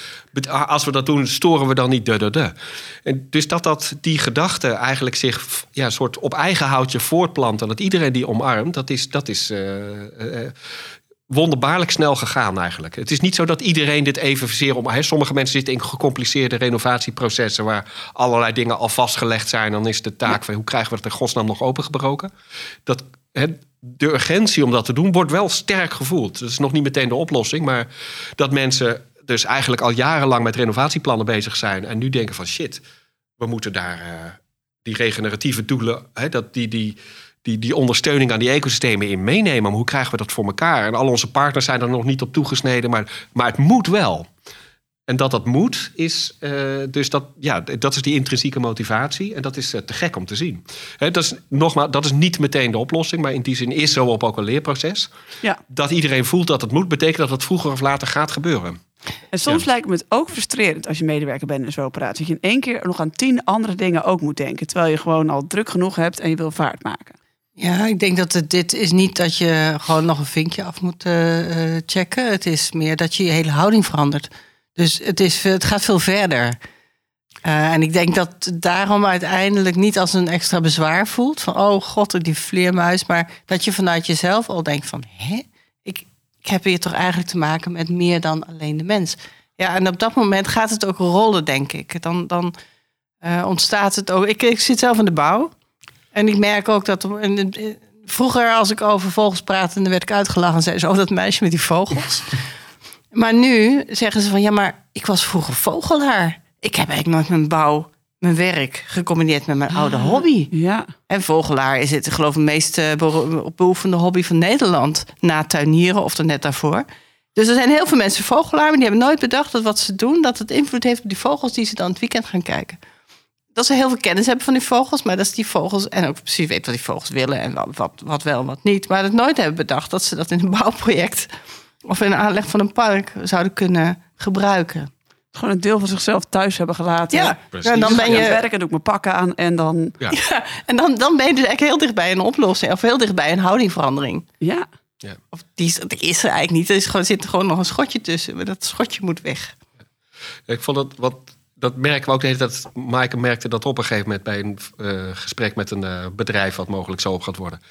Als we dat doen, storen we dan niet de de de. En dus dat, dat die gedachte eigenlijk zich ja, soort op eigen houtje voortplant. En dat iedereen die omarmt, dat is. Dat is eh, eh, wonderbaarlijk snel gegaan eigenlijk. Het is niet zo dat iedereen dit evenzeer om... Hè, sommige mensen zitten in gecompliceerde renovatieprocessen... waar allerlei dingen al vastgelegd zijn. Dan is de taak van hoe krijgen we het in godsnaam nog opengebroken. Dat, hè, de urgentie om dat te doen wordt wel sterk gevoeld. Dat is nog niet meteen de oplossing, maar dat mensen dus eigenlijk al jarenlang met renovatieplannen bezig zijn... en nu denken van shit, we moeten daar... eh, die regeneratieve doelen, hè, dat die, die, die, die ondersteuning aan die ecosystemen in meenemen. Maar hoe krijgen we dat voor elkaar? En al onze partners zijn er nog niet op toegesneden, maar, maar het moet wel. En dat dat moet, is uh, dus dat, ja, dat is die intrinsieke motivatie. En dat is uh, te gek om te zien. He, dat, is, nogmaals, dat is niet meteen de oplossing, maar in die zin is zo op ook een leerproces. Ja. Dat iedereen voelt dat het moet, betekent dat het vroeger of later gaat gebeuren. En soms ja. lijkt me het ook frustrerend als je medewerker bent in zo'n operatie. Dat je in één keer nog aan tien andere dingen ook moet denken. Terwijl je gewoon al druk genoeg hebt en je wil vaart maken. Ja, ik denk dat het, dit is niet dat je gewoon nog een vinkje af moet uh, checken. Het is meer dat je je hele houding verandert. Dus het, is, het gaat veel verder. Uh, en ik denk dat daarom uiteindelijk niet als een extra bezwaar voelt. Van, oh god, die vleermuis. Maar dat je vanuit jezelf al denkt van... Hè? Ik, ik heb hier toch eigenlijk te maken met meer dan alleen de mens. Ja, en op dat moment gaat het ook rollen, denk ik. Dan, dan ontstaat het ook... Ik, ik zit zelf in de bouw. En ik merk ook dat... Vroeger, als ik over vogels praatte, dan werd ik uitgelachen en zei ze: Oh, dat meisje met die vogels. [LAUGHS] Maar nu zeggen ze van ja, maar ik was vroeger vogelaar. Ik heb eigenlijk nooit mijn bouw, mijn werk gecombineerd met mijn oude hobby. Ja. En vogelaar is het, geloof ik, de meest beoefende hobby van Nederland. Na tuinieren of er net daarvoor. Dus er zijn heel veel mensen vogelaar, maar die hebben nooit bedacht dat wat ze doen, dat het invloed heeft op die vogels die ze dan het weekend gaan kijken. Dat ze heel veel kennis hebben van die vogels, maar dat is die vogels en ook precies weten wat die vogels willen en wat, wat, wat wel en wat niet. Maar het nooit hebben bedacht dat ze dat in een [LAUGHS] bouwproject of in de aanleg van een park zouden kunnen gebruiken. Gewoon een deel van zichzelf thuis hebben gelaten. Ja, en dan ben je werken, doe ik mijn pakken aan en dan. Ja. [LAUGHS] ja. en dan, dan ben je dus eigenlijk heel dichtbij een oplossing of heel dichtbij een houdingverandering. Ja. Ja. Of die, die is er eigenlijk niet. Er, is gewoon, zit er gewoon nog een schotje tussen. Maar dat schotje moet weg. Ik vond het wat. Dat merken we ook de hele tijd. Maaike merkte dat op een gegeven moment bij een uh, gesprek met een uh, bedrijf wat mogelijk zo op gaat worden.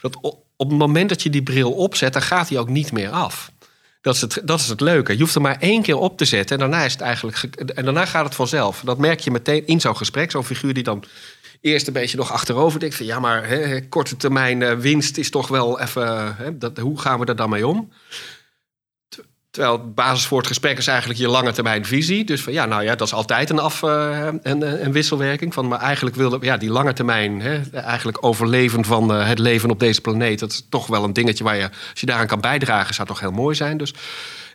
Dat op, het moment dat je die bril opzet, dan gaat hij ook niet meer af. Dat is, het, dat is het leuke. Je hoeft er maar één keer op te zetten en daarna is het eigenlijk. En daarna gaat het vanzelf. Dat merk je meteen in zo'n gesprek. Zo'n figuur die dan eerst een beetje nog achterover denkt van ja, maar hè, korte termijn uh, winst is toch wel even. Hè, dat, hoe gaan we er dan mee om? Terwijl basis voor het gesprek is eigenlijk je lange termijn visie. Dus van ja, nou ja, dat is altijd een, af, uh, een, een, wisselwerking. Van, maar eigenlijk wilde ja, die lange termijn, hè, eigenlijk overleven van uh, het leven op deze planeet. Dat is toch wel een dingetje waar je, als je daaraan kan bijdragen, zou toch heel mooi zijn. Dus,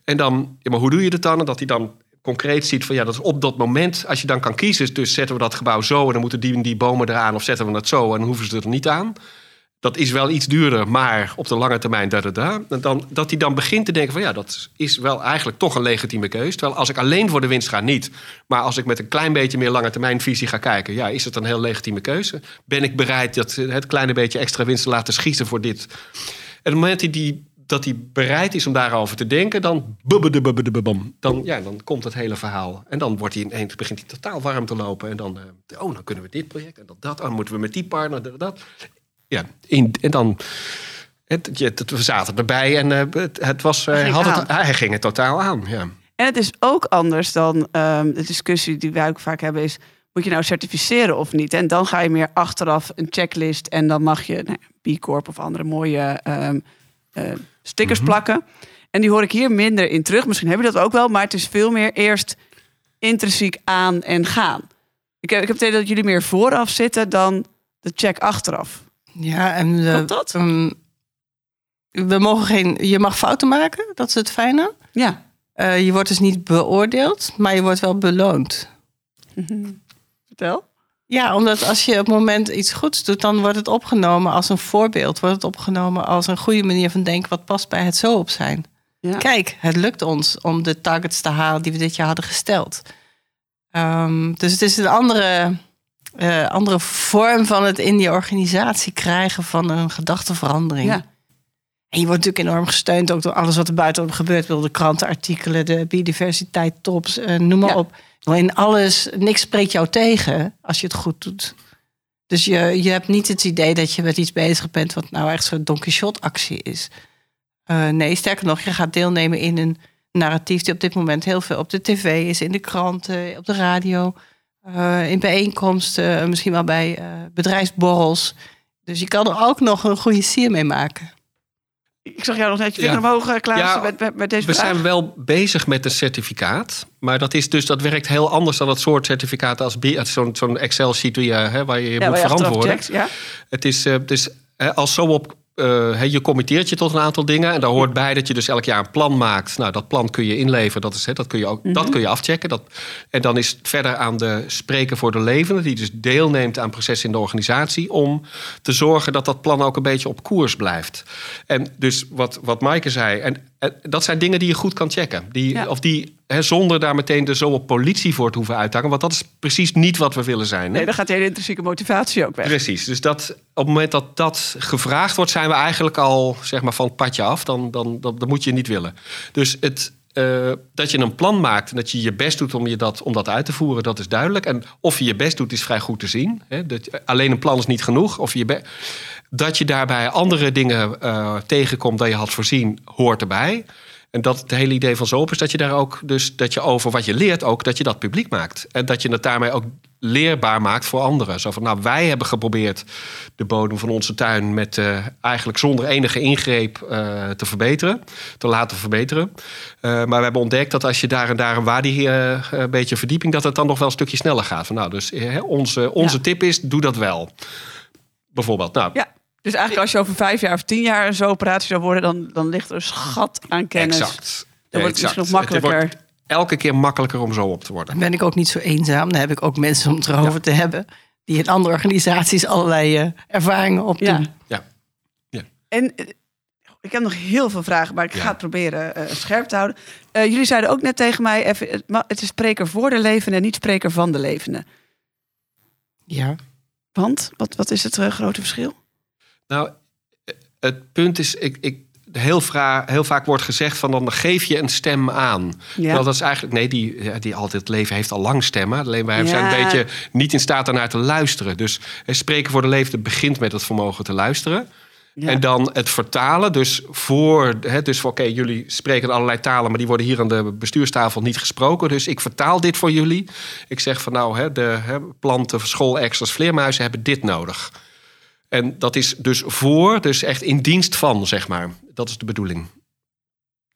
en dan, ja, maar hoe doe je dat dan? En dat hij dan concreet ziet van ja, dat is op dat moment, als je dan kan kiezen, dus zetten we dat gebouw zo en dan moeten die, die bomen eraan of zetten we het zo en hoeven ze er niet aan. Dat is wel iets duurder, maar op de lange termijn da, da, da. Dan, dat hij dan begint te denken van ja, dat is wel eigenlijk toch een legitieme keuze. Terwijl als ik alleen voor de winst ga, niet. Maar als ik met een klein beetje meer lange termijn visie ga kijken, ja, is het een heel legitieme keuze. Ben ik bereid dat, het kleine beetje extra winst te laten schieten voor dit? En op het moment dat die, dat hij bereid is om daarover te denken, dan, dan, ja, dan komt het hele verhaal. En dan wordt hij ineens, begint hij totaal warm te lopen. En dan, oh, dan kunnen we dit project en dat, dat. Dan moeten we met die partner, dat. Ja, in, en dan. Het, het, we zaten erbij en uh, het, het, was, hij, had het, hij ging het totaal aan. Ja. En het is ook anders dan um, de discussie die wij ook vaak hebben: is moet je nou certificeren of niet? En dan ga je meer achteraf een checklist en dan mag je nou, B Corp of andere mooie um, uh, stickers mm -hmm. plakken. En die hoor ik hier minder in terug. Misschien hebben we dat ook wel, maar het is veel meer eerst intrinsiek aan en gaan. Ik heb, ik heb het idee dat jullie meer vooraf zitten dan de check achteraf. Ja, en dat? Um, we mogen geen. Je mag fouten maken, dat is het fijne. Ja. Uh, je wordt dus niet beoordeeld, maar je wordt wel beloond. Vertel. Ja, omdat als je op het moment iets goeds doet, dan wordt het opgenomen als een voorbeeld. Wordt het opgenomen als een goede manier van denken wat past bij het zo op zijn. Ja. Kijk, het lukt ons om de targets te halen die we dit jaar hadden gesteld. Um, dus het is een andere uh, andere vorm van het in die organisatie krijgen van een gedachteverandering. Ja. En je wordt natuurlijk enorm gesteund ook door alles wat er buiten gebeurt. De krantenartikelen, de biodiversiteit tops, uh, noem maar ja. op. In alles, niks spreekt jou tegen als je het goed doet. Dus je, je hebt niet het idee dat je met iets bezig bent wat nou echt zo'n Don Quixote actie is. Uh, nee, sterker nog, je gaat deelnemen in een narratief die op dit moment heel veel op de tv is, in de kranten, op de radio. Uh, in bijeenkomsten, misschien wel bij uh, bedrijfsborrels. Dus je kan er ook nog een goede sier mee maken. Ik zag jou nog net je vinger ja. omhoog, Klaas, ja, met, met, met, deze We vraag. zijn wel bezig met een certificaat. Maar dat, is dus, dat werkt heel anders dan het soort certificaat als zo'n zo'n Excel-sheet waar je, hè, waar je ja, moet je verantwoorden. Checkt, ja. Het is dus eh, als zo op uh, je committeert je tot een aantal dingen. En daar hoort bij dat je dus elk jaar een plan maakt. Nou, dat plan kun je inleveren. Dat, is, dat, kun, je ook, dat mhm. kun je afchecken. Dat, en dan is het verder aan de spreker voor de levende... die dus deelneemt aan processen in de organisatie... om te zorgen dat dat plan ook een beetje op koers blijft. En dus wat, wat Maaike zei... En, dat zijn dingen die je goed kan checken. Die, Of die zonder daar meteen de zo op politie voor te hoeven uithangen. Want dat is precies niet wat we willen zijn. Hè? Nee, dan gaat de hele intrinsieke motivatie ook weg. Precies. Dus dat, op het moment dat dat gevraagd wordt, zijn we eigenlijk al zeg maar, van het padje af. Dan, dan, dan, moet je niet willen. Dus het, uh, dat je een plan maakt en dat je je best doet om, je dat, om dat uit te voeren, dat is duidelijk. En of je je best doet, is vrij goed te zien. Hè? Dat, alleen een plan is niet genoeg. Of je dat je daarbij andere dingen uh, tegenkomt dan je had voorzien, hoort erbij. En dat het hele idee van Zoop is dat je daar ook, dus dat je over wat je leert ook, dat je dat publiek maakt. En dat je het daarmee ook leerbaar maakt voor anderen. Zo van, nou, wij hebben geprobeerd de bodem van onze tuin met uh, eigenlijk zonder enige ingreep uh, te verbeteren, te laten verbeteren. Uh, maar we hebben ontdekt dat als je daar en daar een waarde, een beetje verdieping, dat het dan nog wel een stukje sneller gaat. Van, nou, dus onze, onze ja. tip is, doe dat wel. Bijvoorbeeld. Nou, ja. Dus eigenlijk als je over vijf jaar of tien jaar een zo'n operatie zou worden, dan, dan ligt er een schat aan kennis. Exact. Dan wordt het misschien nog makkelijker. Elke keer makkelijker om zo op te worden. Dan ben ik ook niet zo eenzaam. Dan heb ik ook mensen om het erover te hebben. Die in andere organisaties allerlei uh, ervaringen opdoen. Ja. ja. ja. En uh, ik heb nog heel veel vragen, maar ik ga het proberen uh, scherp te houden. jullie zeiden ook net tegen mij, even, het is spreker voor de levende en niet spreker van de levende. Ja. Want, wat, wat is het grote verschil? Nou, het punt is, ik, ik, heel, heel vaak wordt gezegd van dan geef je een stem aan. Ja. dat is eigenlijk, nee, die, die altijd leven heeft al lang stemmen. Alleen wij zijn een beetje niet in staat ernaar te luisteren. Dus spreken voor de leefde begint met het vermogen te luisteren. En dan het vertalen. Dus voor, hè, dus voor oké, jullie spreken allerlei talen, maar die worden hier aan de bestuurstafel niet gesproken. Dus ik vertaal dit voor jullie. Ik zeg van nou, hè, de hè, planten, schoolextras, vleermuizen hebben dit nodig. En dat is dus voor, dus echt in dienst van, zeg maar. Dat is de bedoeling.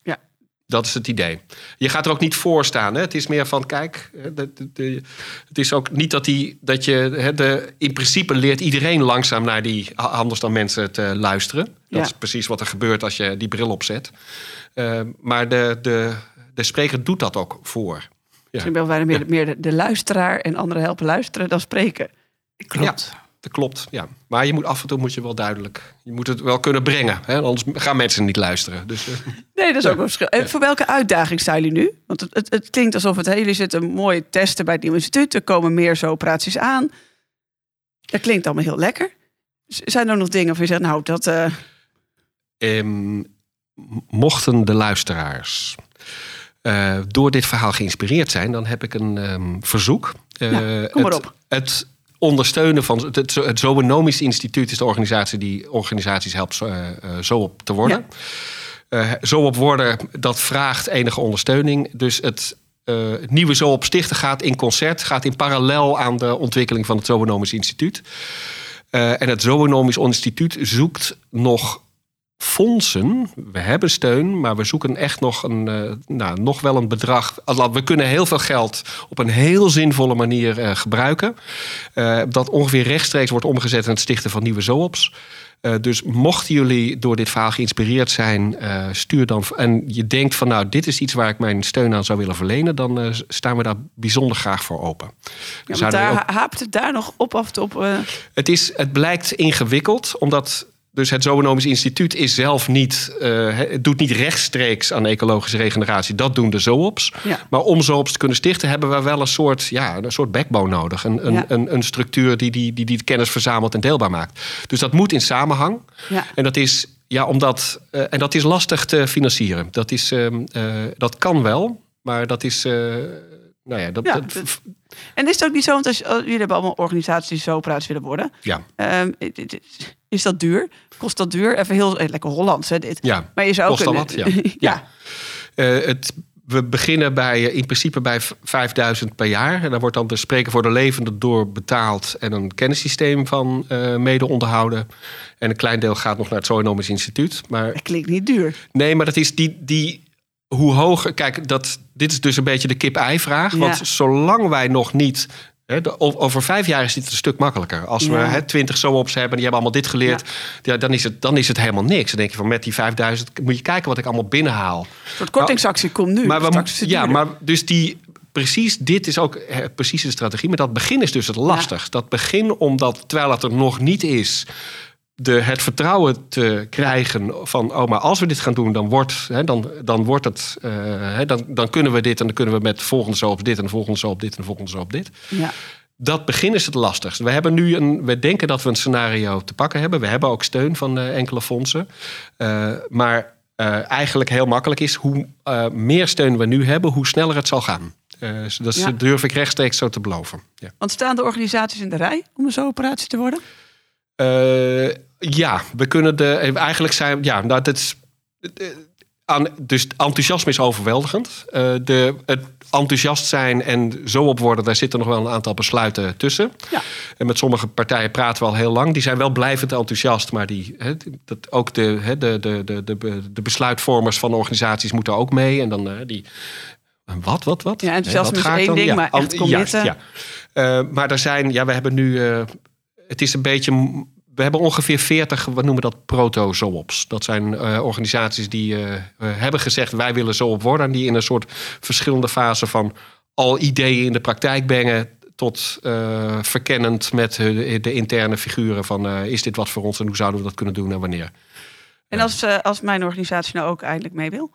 Ja. Dat is het idee. Je gaat er ook niet voor staan. Hè? Het is meer van, kijk, de, de, de, het is ook niet dat, die, dat je... Hè, de, in principe leert iedereen langzaam naar die anders dan mensen te luisteren. Dat ja. is precies wat er gebeurt als je die bril opzet. Uh, maar de, de, de spreker doet dat ook voor. Ja. Misschien ben wij meer, meer de, de, luisteraar en anderen helpen luisteren dan spreken. Klopt. Ja. Dat klopt, ja. Maar je moet af en toe moet je wel duidelijk... Je moet het wel kunnen brengen. Hè? Anders gaan mensen niet luisteren. Dus, uh, nee, dat is ook een verschil. En voor welke uitdaging staan jullie nu? Want het, het, het klinkt alsof het hele zitten mooie testen bij het nieuwe instituut. Er komen meer zo operaties aan. Dat klinkt allemaal heel lekker. Zijn er nog dingen waar je zegt, nou, dat... Uh... Um, mochten de luisteraars... Uh, door dit verhaal geïnspireerd zijn, dan heb ik een um, verzoek. Ja, kom maar op. Het, ondersteunen van het, het Zoonomisch Instituut is de organisatie die organisaties helpt uh, zo op te worden. Ja. Uh, zo op worden, dat vraagt enige ondersteuning. Dus het uh, nieuwe Zo op Stichten gaat in concert, gaat in parallel aan de ontwikkeling van het Zoonomisch Instituut. en het Zoonomisch Instituut zoekt nog fondsen. We hebben steun, maar we zoeken echt nog, een, uh, nou, nog wel een bedrag. We kunnen heel veel geld op een heel zinvolle manier uh, gebruiken. Uh, dat ongeveer rechtstreeks wordt omgezet in het stichten van nieuwe zoops. dus mochten jullie door dit verhaal geïnspireerd zijn, stuur dan. En je denkt van nou, dit is iets waar ik mijn steun aan zou willen verlenen, dan staan we daar bijzonder graag voor open. Ja, daar ook... haapt het daar nog op of op? Het, is, het blijkt ingewikkeld, omdat dus het Zoonomisch Instituut is zelf niet, uh, het doet niet rechtstreeks aan ecologische regeneratie. Dat doen de zoops. Ja. Maar om zoops te kunnen stichten, hebben we wel een soort, ja, een soort backbone nodig. Een, een, een, een, structuur die die, die die kennis verzamelt en deelbaar maakt. Dus dat moet in samenhang. Ja. En dat is, ja, omdat, uh, en dat is lastig te financieren. Dat, is, uh, dat kan wel, maar dat is. Nou ja, dat, ja, dat, en is het ook niet zo, want als, jullie hebben allemaal organisaties die zo praat willen worden. Ja. Um, is dat duur? Kost dat duur? Even heel eh, lekker Hollands, hè, dit. Ja, maar je zou kost ook wat, ja. [LAUGHS] ja. Uh, het, we beginnen bij, eh, in principe bij 5000 per jaar. En daar wordt dan de spreker voor de levende door betaald... en een kennissysteem van uh, mede onderhouden. En een klein deel gaat nog naar het Zoonomisch Instituut. Maar, dat klinkt niet duur. Nee, maar dat is die, die hoe hoger... Kijk, dat, dit is dus een beetje de kip-ei-vraag. Want zolang wij nog niet Hè, de- o- over vijf jaar is dit een stuk makkelijker. Als we hè, twintig zo ops hebben en die hebben allemaal dit geleerd, ja. dan, is het, dan is het helemaal niks. Dan denk je van met die 5000 moet je kijken wat ik allemaal binnenhaal. Een soort kortingsactie komt nu. Maar we, ja, maar dus die. Precies, dit is ook precies de strategie. Maar dat begin is dus het lastig. Dat begin, omdat terwijl het er nog niet is, de, het vertrouwen te krijgen van, oh, maar als we dit gaan doen, dan wordt, hè, dan, dan wordt het, eh, hè, dan, dan kunnen we dit en dan kunnen we met de volgende zo op dit en de volgende zo op dit en de volgende zo op dit. Ja. Dat begin is het lastigst. We hebben nu een, we denken dat we een scenario te pakken hebben. We hebben ook steun van eh, enkele fondsen. Eh, maar eigenlijk heel makkelijk is hoe meer steun we nu hebben, hoe sneller het zal gaan. Dus dat Ja. durf ik rechtstreeks zo te beloven. Ja. Want staan de organisaties in de rij om een zo'n operatie te worden? Eh, ja, we kunnen de. Eigenlijk zijn. Ja, nou, dat is. eh, aan, dus enthousiasme is overweldigend. Eh, de, het enthousiast zijn en zo op worden, daar zitten nog wel een aantal besluiten tussen. Ja. En met sommige partijen praten we al heel lang. Die zijn wel blijvend enthousiast, maar die, dat ook de, hè, de, de, de, de, de besluitvormers van organisaties moeten ook mee. En dan eh, die. Wat, wat, wat? Ja, enthousiasme wat is één dan? ding, maar echt committen. Juist, ja. Eh, maar er zijn, ja, we hebben nu. Het is een beetje. We hebben ongeveer 40, we noemen dat proto-zoops. Dat zijn eh, organisaties die eh, eh, hebben gezegd: wij willen zoop worden. En die in een soort verschillende fase van al ideeën in de praktijk brengen. Tot verkennend met de, interne figuren van is dit wat voor ons en hoe zouden we dat kunnen doen en wanneer. En als, als mijn organisatie nou ook eindelijk mee wil?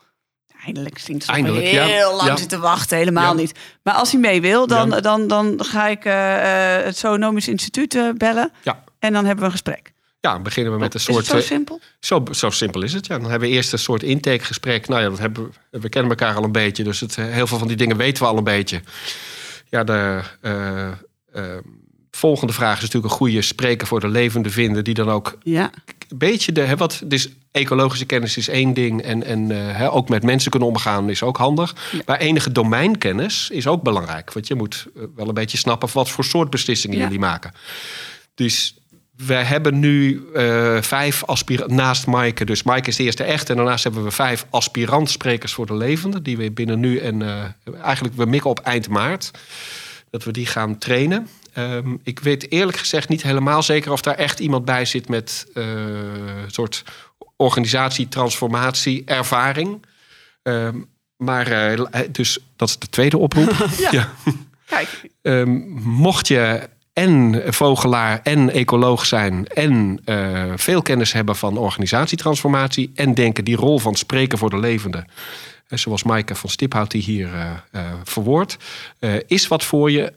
Eindelijk het Eindelijk, heel ja. lang Ja. zitten wachten, helemaal Ja. niet. Maar als hij mee wil, dan, dan, dan ga ik eh, eh, het Zoonomisch Instituut eh, bellen. Ja. En dan hebben we een gesprek. Ja, dan beginnen we met een Is het soort. zo simpel? Zo, zo simpel is het. Ja. Dan hebben we eerst een soort intakegesprek. Nou ja, dat hebben we, we kennen elkaar al een beetje. Dus het, heel veel van die dingen weten we al een beetje. Ja, de volgende vraag is natuurlijk een goede spreker voor de levende vinden. Die dan ook Ja. een beetje de. Hè, wat, dus ecologische kennis is één ding. En, en eh, hè, ook met mensen kunnen omgaan is ook handig. Maar enige domeinkennis is ook belangrijk. Want je moet eh, wel een beetje snappen wat voor soort beslissingen Ja. jullie maken. Dus wij hebben nu eh, vijf aspiranten naast Maaike. Dus Maaike is de eerste echt. En daarnaast hebben we vijf aspirantsprekers voor de levende. Die we binnen nu en eigenlijk we mikken op eind maart. Dat we die gaan trainen. Ehm, ik weet eerlijk gezegd niet helemaal zeker of daar echt iemand bij zit met eh, een soort organisatie, transformatie, ervaring. Ehm, maar eh, dus dat is de tweede oproep. [LAUGHS] ja. Kijk, Ehm, mocht je en vogelaar en ecoloog zijn en eh, veel kennis hebben van organisatietransformatie en denken die rol van spreken voor de levende, eh, zoals Maaike van Stiphout die hier eh eh, verwoordt, eh, is wat voor je.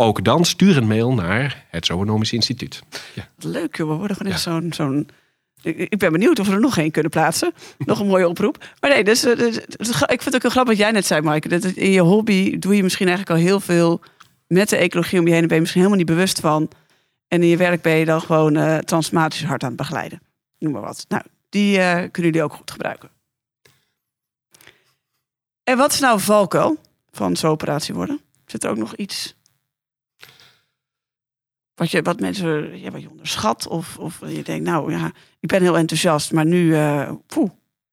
Ook dan stuur een mail naar het Zoonomisch Instituut. Ja. leuk joh. We worden gewoon echt zo'n... zo'n ik ben benieuwd of we er nog één kunnen plaatsen. [LAUGHS] nog een mooie oproep. Maar nee, dus, eh, dus- dus- ik vind het ook heel grappig wat jij net zei, Maaike. Dat in je hobby doe je misschien eigenlijk al heel veel met de ecologie om je heen. En ben je misschien helemaal niet bewust van. En in je werk ben je dan gewoon eh transformatisch hard aan het begeleiden. Noem maar wat. Nou, die eh, kunnen jullie ook goed gebruiken. En wat is nou een valkuil van zo'n operatie worden? Zit er ook nog iets wat, je, wat mensen ja, wat je onderschat? Of, of je denkt, nou ja, ik ben heel enthousiast, maar nu, eh poeh.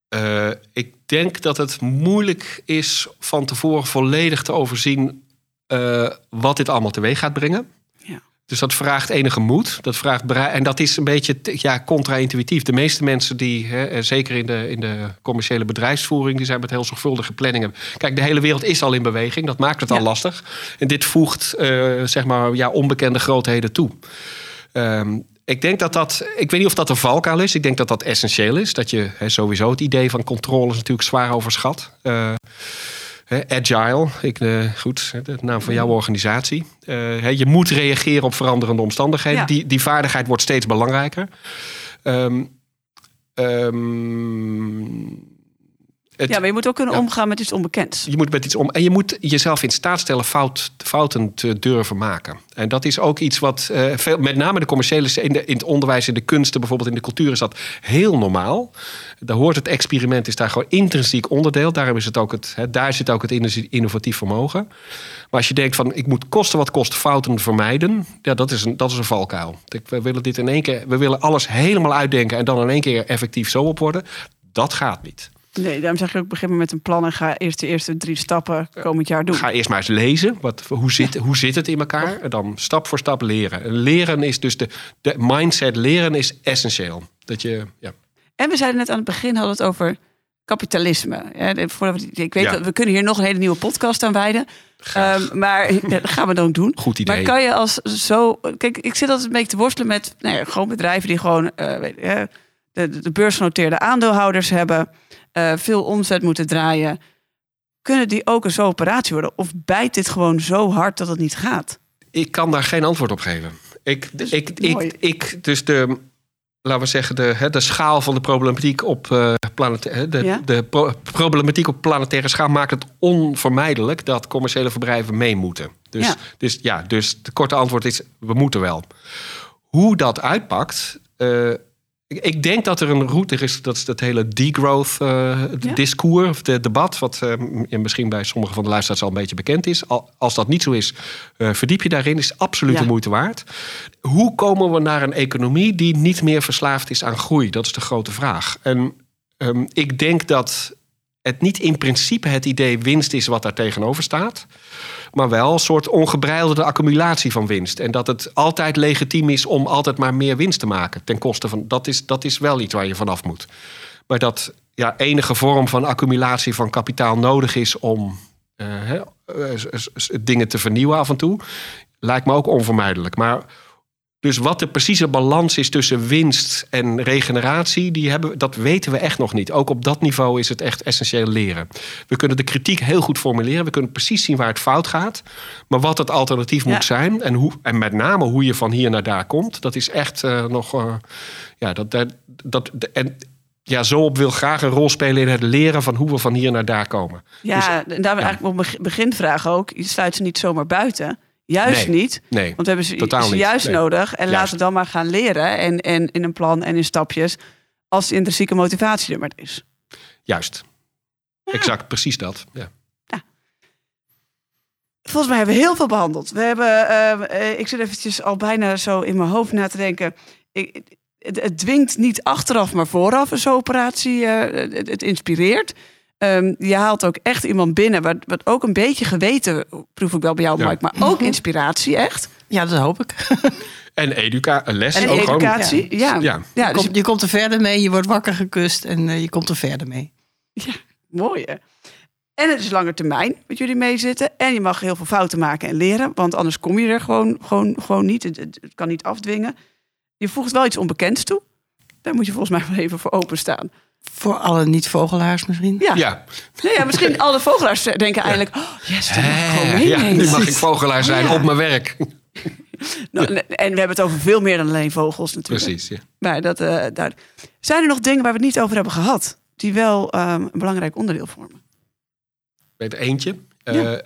Eh, ik denk dat het moeilijk is van tevoren volledig te overzien eh, wat dit allemaal teweeg gaat brengen. Dus dat vraagt enige moed. Dat vraagt en dat is een beetje ja, contra-intuïtief. De meeste mensen die, hè, eh, zeker in de, in de commerciële bedrijfsvoering, die zijn met heel zorgvuldige planningen. Kijk, de hele wereld is al in beweging. Dat maakt het al Ja. lastig. En dit voegt, eh, zeg maar, ja, onbekende grootheden toe. Ehm, ik denk dat dat, ik weet niet of dat een valkuil is. Ik denk dat dat essentieel is. Dat je hè, sowieso het idee van controle is natuurlijk zwaar overschat. Hè, agile, ik, eh, goed, de naam van jouw organisatie. Eh, je moet reageren op veranderende omstandigheden. Ja. Die, die vaardigheid wordt steeds belangrijker. Ehm, ehm, het- Ja, maar je moet ook kunnen ja. omgaan met iets onbekends. je moet met iets om. En je moet jezelf in staat stellen fout, fouten te durven maken. En dat is ook iets wat eh, veel, met name de commerciële in, de, in het onderwijs, in de kunsten, bijvoorbeeld in de cultuur, is dat heel normaal. Daar hoort het experiment, is daar gewoon intrinsiek onderdeel. Daarom is het ook het, daar zit ook het inno- innovatief vermogen. Maar als je denkt van ik moet kosten wat kost fouten vermijden, ja, dat is een, dat is een valkuil. We willen dit in één keer, we willen alles helemaal uitdenken en dan in één keer effectief zo op worden. Dat gaat niet. Nee, daarom zeg je ook begin maar met een plan en ga eerst de eerste drie stappen komend jaar doen. Ga eerst maar eens lezen. Wat, hoe, zit, hoe zit het in elkaar? En dan stap voor stap leren. En leren is dus de, de mindset leren is essentieel. Dat je, ja. En we zeiden net aan het begin hadden we het over kapitalisme. Ik weet Ja. dat we kunnen hier nog een hele nieuwe podcast aan wijden. Ehm, maar [LAUGHS] dat gaan we dan ook doen. Goed idee. Maar kan je als zo. Kijk, ik zit altijd een beetje te worstelen met nou ja, gewoon bedrijven die gewoon eh, de, de beursgenoteerde aandeelhouders hebben, eh, veel omzet moeten draaien. Kunnen die ook een zo'n operatie worden? Of bijt dit gewoon zo hard dat het niet gaat? Ik kan daar geen antwoord op geven. Ik, Dus ik, mooi. ik, ik, dus de, laten we zeggen, de, hè, de schaal van de problematiek op eh planeta- hè, de, Ja. de pro- problematiek op planetaire schaal maakt het onvermijdelijk dat commerciële bedrijven mee moeten. Dus Ja. dus ja, dus het korte antwoord is: we moeten wel. Hoe dat uitpakt. eh, ik- denk dat er een route is, dat is dat hele degrowth eh Ja. discours, of de debat, wat m- misschien bij sommige van de luisteraars al een beetje bekend is. Al, als dat niet zo is, eh, verdiep je daarin, is absoluut Ja. de moeite waard. Hoe komen we naar een economie die niet meer verslaafd is aan groei? Dat is de grote vraag. En ehm, ik denk dat het niet in principe het idee winst is wat daar tegenover staat. Maar wel een soort ongebreidelde accumulatie van winst. En dat het altijd legitiem is om altijd maar meer winst te maken. Ten koste van. Dat is, dat is wel iets waar je vanaf moet. Maar dat ja, enige vorm van accumulatie van kapitaal nodig is om eh, eh, dingen te vernieuwen af en toe. Lijkt me ook onvermijdelijk. Maar dus wat de precieze balans is tussen winst en regeneratie, die hebben, dat weten we echt nog niet. Ook op dat niveau is het echt essentieel leren. We kunnen de kritiek heel goed formuleren. We kunnen precies zien waar het fout gaat. Maar wat het alternatief Ja. moet zijn en, hoe, en met name hoe je van hier naar daar komt, dat is echt eh, nog. eh, ja, dat, dat, dat, en ja, zo op wil graag een rol spelen in het leren van hoe we van hier naar daar komen. Ja, en daar eigenlijk op mijn beginvraag ook. Je sluit ze niet zomaar buiten. Juist Nee. niet. Nee, Want we hebben ze, Totaal ze niet. juist nodig. En Juist. laten we dan maar gaan leren. En, en in een plan en in stapjes. Als de intrinsieke motivatie er maar is. juist. Exact, precies dat. Ja. Volgens mij hebben we heel veel behandeld. We hebben, eh, eh, ik zit eventjes al bijna zo in mijn hoofd na te denken. Ik, het, het dwingt niet achteraf, maar vooraf een zo'n operatie. eh, het, het inspireert. Ehm, je haalt ook echt iemand binnen, wat, wat ook een beetje geweten, proef ik wel bij jou, Ja. Mike, maar ook inspiratie, echt. Ja, dat hoop ik. [LAUGHS] En educa, een les. En ook gewoon- educatie, ja. Ja. ja. je, dus komt, je komt er verder mee, je wordt wakker gekust en eh, je komt er verder mee. Mooi hè? En het is langer termijn met jullie meezitten. En je mag heel veel fouten maken en leren. Want anders kom je er gewoon, gewoon, gewoon niet. Het, het, het kan niet afdwingen. Je voegt wel iets onbekends toe. Daar moet je volgens mij wel even voor openstaan. Voor alle niet-vogelaars misschien. Ja, Ja. Nee, ja misschien [LAUGHS] alle vogelaars denken eigenlijk... Oh, yes, mag ik Eh, nu mag ik vogelaar zijn Ja. op mijn werk. [LAUGHS] Nou, En we hebben het over veel meer dan alleen vogels natuurlijk. Precies. Ja. Maar dat, eh, daar... Zijn er nog dingen waar we het niet over hebben gehad? Die wel ehm, een belangrijk onderdeel vormen? Bij het eentje. Ja.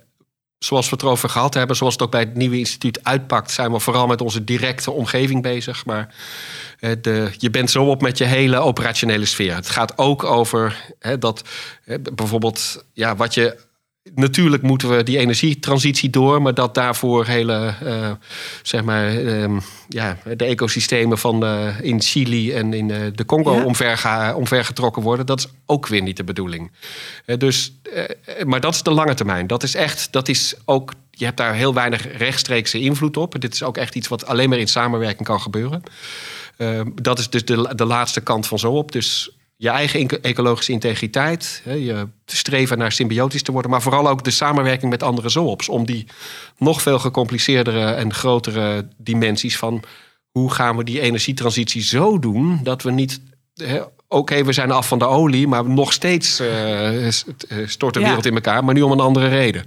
Eh, zoals we het erover gehad hebben, zoals het ook bij het nieuwe instituut uitpakt, zijn we vooral met onze directe omgeving bezig. Maar eh, de, je bent zo op met je hele operationele sfeer. Het gaat ook over dat hè, bijvoorbeeld, ja, wat je. Natuurlijk moeten we die energietransitie door, maar dat daarvoor hele, eh, zeg maar, ehm, ja, de ecosystemen van eh, in Chili en in eh, de Congo Ja. omver, omvergetrokken worden, dat is ook weer niet de bedoeling. Dus, maar dat is de lange termijn. Dat is echt, dat is ook, je hebt daar heel weinig rechtstreekse invloed op. Dit is ook echt iets wat alleen maar in samenwerking kan gebeuren. Eh, dat is dus de, de laatste kant van zo op. Dus je eigen ecologische integriteit, je streven naar symbiotisch te worden, maar vooral ook de samenwerking met andere zoops. Om die nog veel gecompliceerdere en grotere dimensies van hoe gaan we die energietransitie zo doen dat we niet. Oké, we zijn af van de olie, maar nog steeds eh, eh, stort de Ja. wereld in elkaar, maar nu om een andere reden.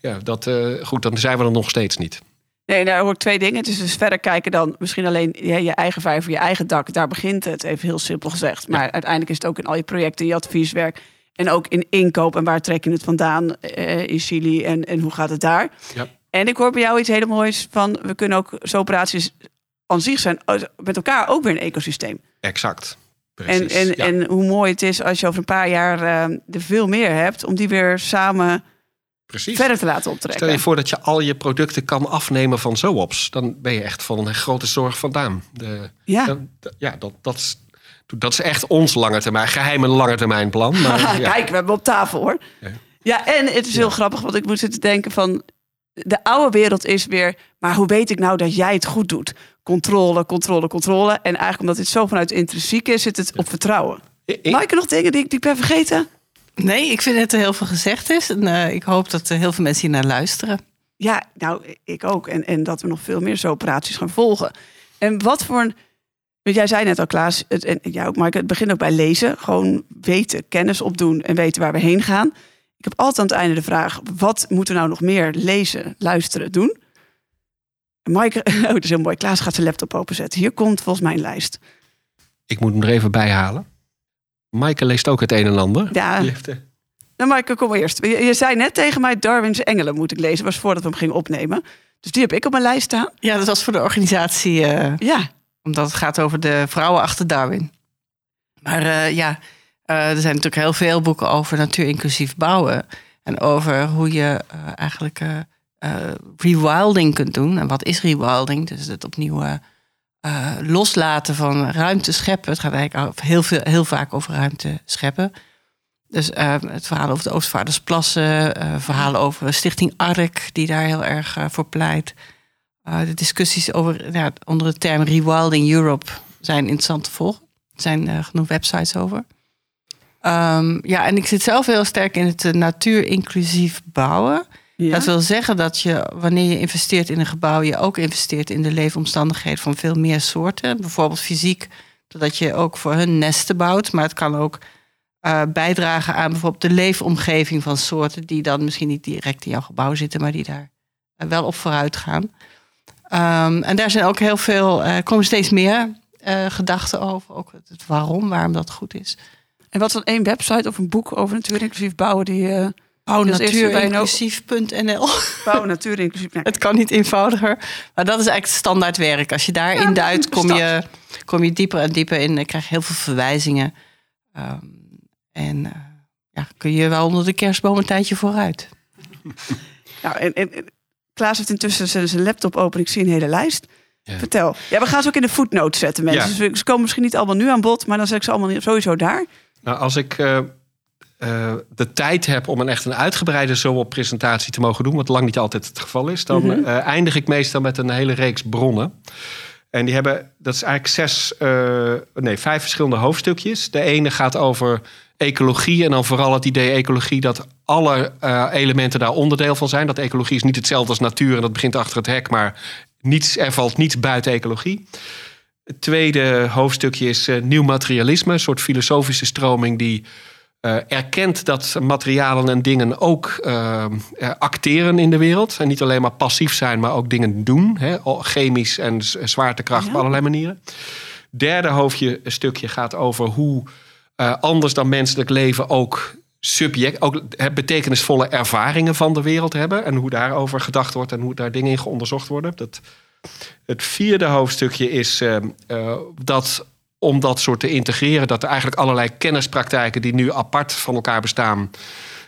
Ja, dat, eh, goed, dan zijn we er nog steeds niet. Nee, daar hoor ik twee dingen. Het is dus verder kijken dan misschien alleen je eigen vijver, je eigen dak. Daar begint het, even heel simpel gezegd. Maar uiteindelijk is het ook in al je projecten, je advieswerk. En ook in inkoop en waar trek je het vandaan eh, in Chili en, en hoe gaat het daar. Ja. En ik hoor bij jou iets hele moois van, we kunnen ook zo operaties aan zich zijn, oh, met elkaar ook weer een ecosysteem. Exact. En, Precies. en, ja. en hoe mooi het is als je over een paar jaar eh, er veel meer hebt, om die weer samen Precies. verder te laten optrekken. Stel je voor dat je al je producten kan afnemen van Zoops. Dan ben je echt van een grote zorg vandaan. De, Ja. ja, dat, dat is- Dat is echt ons lange termijn, geheime lange termijn plan. Maar, [LAUGHS] ja. Kijk, we hebben op tafel hoor. Ja. Ja, en het is heel grappig, want ik moet zitten denken van... De oude wereld is weer, maar hoe weet ik nou dat jij het goed doet? Controle, controle, controle. En eigenlijk omdat dit zo vanuit intrinsiek is, zit het op vertrouwen. Ik- ik er nog dingen die, ik- die ik ben vergeten? Nee, ik vind dat er heel veel gezegd is. En eh, ik hoop dat er heel veel mensen hier naar luisteren. Ja, nou, ik ook. En, en dat we nog veel meer zo operaties gaan volgen. En wat voor een... want Jij zei net al, Klaas, het, en jij ook, Maaike, het begint ook bij lezen. Gewoon weten, kennis opdoen en weten waar we heen gaan. Ik heb altijd aan het einde de vraag, wat moeten we nou nog meer lezen, luisteren, doen? En Maaike, [LAUGHS] oh, dat is heel mooi. Klaas gaat zijn laptop openzetten. Hier komt volgens mij een lijst. Ik moet hem er even bij halen. Maaike leest ook het een en ander. Ja, heeft, eh, nou Maaike, kom maar eerst. Je, je zei net tegen mij, Darwin's Engelen moet ik lezen. was voordat we hem gingen opnemen. Dus die heb ik op mijn lijst staan. Ja, dat was voor de organisatie, eh, Ja, omdat het gaat over de vrouwen achter Darwin. Maar eh, ja, eh, er zijn natuurlijk heel veel boeken over natuurinclusief bouwen. En over hoe je eigenlijk rewilding kunt doen. En wat is rewilding? Dus het opnieuw eh, loslaten van ruimte scheppen. Het gaat eigenlijk heel, veel, heel vaak over ruimte scheppen. Dus eh, het verhaal over de Oostvaardersplassen, eh verhalen over Stichting ARK, die daar heel erg voor pleit. De discussies over, ja, onder de term Rewilding Europe zijn interessant te volgen. Er zijn genoeg websites over. Ehm, ja, en ik zit zelf heel sterk in het natuurinclusief bouwen. Ja. Dat wil zeggen dat je, wanneer je investeert in een gebouw, je ook investeert in de leefomstandigheden van veel meer soorten. Bijvoorbeeld fysiek, doordat je ook voor hun nesten bouwt. Maar het kan ook eh, bijdragen aan bijvoorbeeld de leefomgeving van soorten die dan misschien niet direct in jouw gebouw zitten, maar die daar eh, wel op vooruit gaan. Ehm, en daar zijn ook heel veel, eh komen steeds meer gedachten over. Ook het, waarom, waarom dat goed is. En wat is dan één website of een boek over natuurinclusief bouwen die een- natuurinclusief.nl. natuurinclusief. Nou, [LAUGHS] Het kan niet eenvoudiger. Maar dat is eigenlijk standaard werk. Als je daarin duikt, kom je, kom je dieper en dieper in. Dan krijg je heel veel verwijzingen. Ehm, en eh, ja, kun je wel onder de kerstboom een tijdje vooruit. [LAUGHS] nou, en, en, Klaas heeft intussen zijn, zijn laptop open. Ik zie een hele lijst. Ja. Vertel. Ja, we gaan ze ook in de footnotes zetten, mensen. Ja. Dus ze komen misschien niet allemaal nu aan bod, maar dan zet ik ze allemaal sowieso daar. Nou, als ik eh, eh, de tijd heb om een echt een uitgebreide zo-op-presentatie te mogen doen, wat lang niet altijd het geval is, dan Mhm. eh, eindig ik meestal met een hele reeks bronnen. En die hebben, dat is eigenlijk zes, eh, nee, vijf verschillende hoofdstukjes. De ene gaat over ecologie en dan vooral het idee ecologie dat alle elementen daar onderdeel van zijn. Dat ecologie is niet hetzelfde als natuur en dat begint achter het hek, maar niets, er valt niets buiten ecologie. Het tweede hoofdstukje is nieuw materialisme, een soort filosofische stroming die eh, erkent dat materialen en dingen ook eh, eh, acteren in de wereld. En niet alleen maar passief zijn, maar ook dingen doen. Hè, chemisch en zwaartekracht Ja. op allerlei manieren. Derde hoofdje, stukje gaat over hoe anders dan menselijk leven ook subject, ook betekenisvolle ervaringen van de wereld hebben. En hoe daarover gedacht wordt en hoe daar dingen in geonderzocht worden. Dat, het vierde hoofdstukje is dat om dat soort te integreren, dat er eigenlijk allerlei kennispraktijken die nu apart van elkaar bestaan.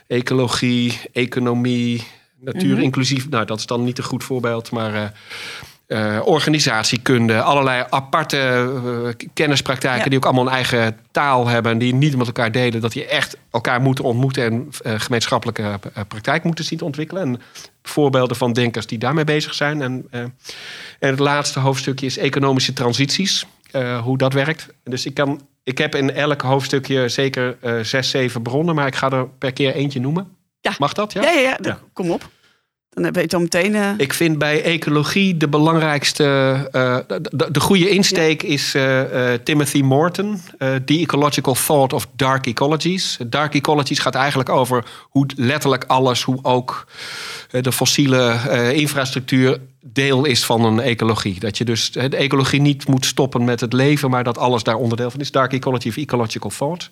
Ecologie, economie, natuur, Mhm. inclusief. Nou, dat is dan niet een goed voorbeeld, maar. eh, eh, organisatiekunde, allerlei aparte eh, kennispraktijken Ja. die ook allemaal een eigen taal hebben en die niet met elkaar delen, dat die echt elkaar moeten ontmoeten en gemeenschappelijke praktijk moeten zien te ontwikkelen. En voorbeelden van denkers die daarmee bezig zijn. En, en het laatste hoofdstukje is economische transities, eh, hoe dat werkt. Dus ik, kan, ik heb in elk hoofdstukje zeker eh, zes, zeven bronnen, maar ik ga er per keer eentje noemen. Ja. Mag dat? Ja, ja, ja. Ja. Kom op. Dan weet je al meteen... eh, Ik vind bij ecologie de belangrijkste, eh, de, de, de goede insteek is eh, Timothy Morton, The Ecological Thought of Dark Ecologies. Dark Ecologies gaat eigenlijk over hoe letterlijk alles, hoe ook de fossiele infrastructuur deel is van een ecologie. Dat je dus de ecologie niet moet stoppen met het leven, maar dat alles daar onderdeel van is. Dark Ecology of Ecological Thought.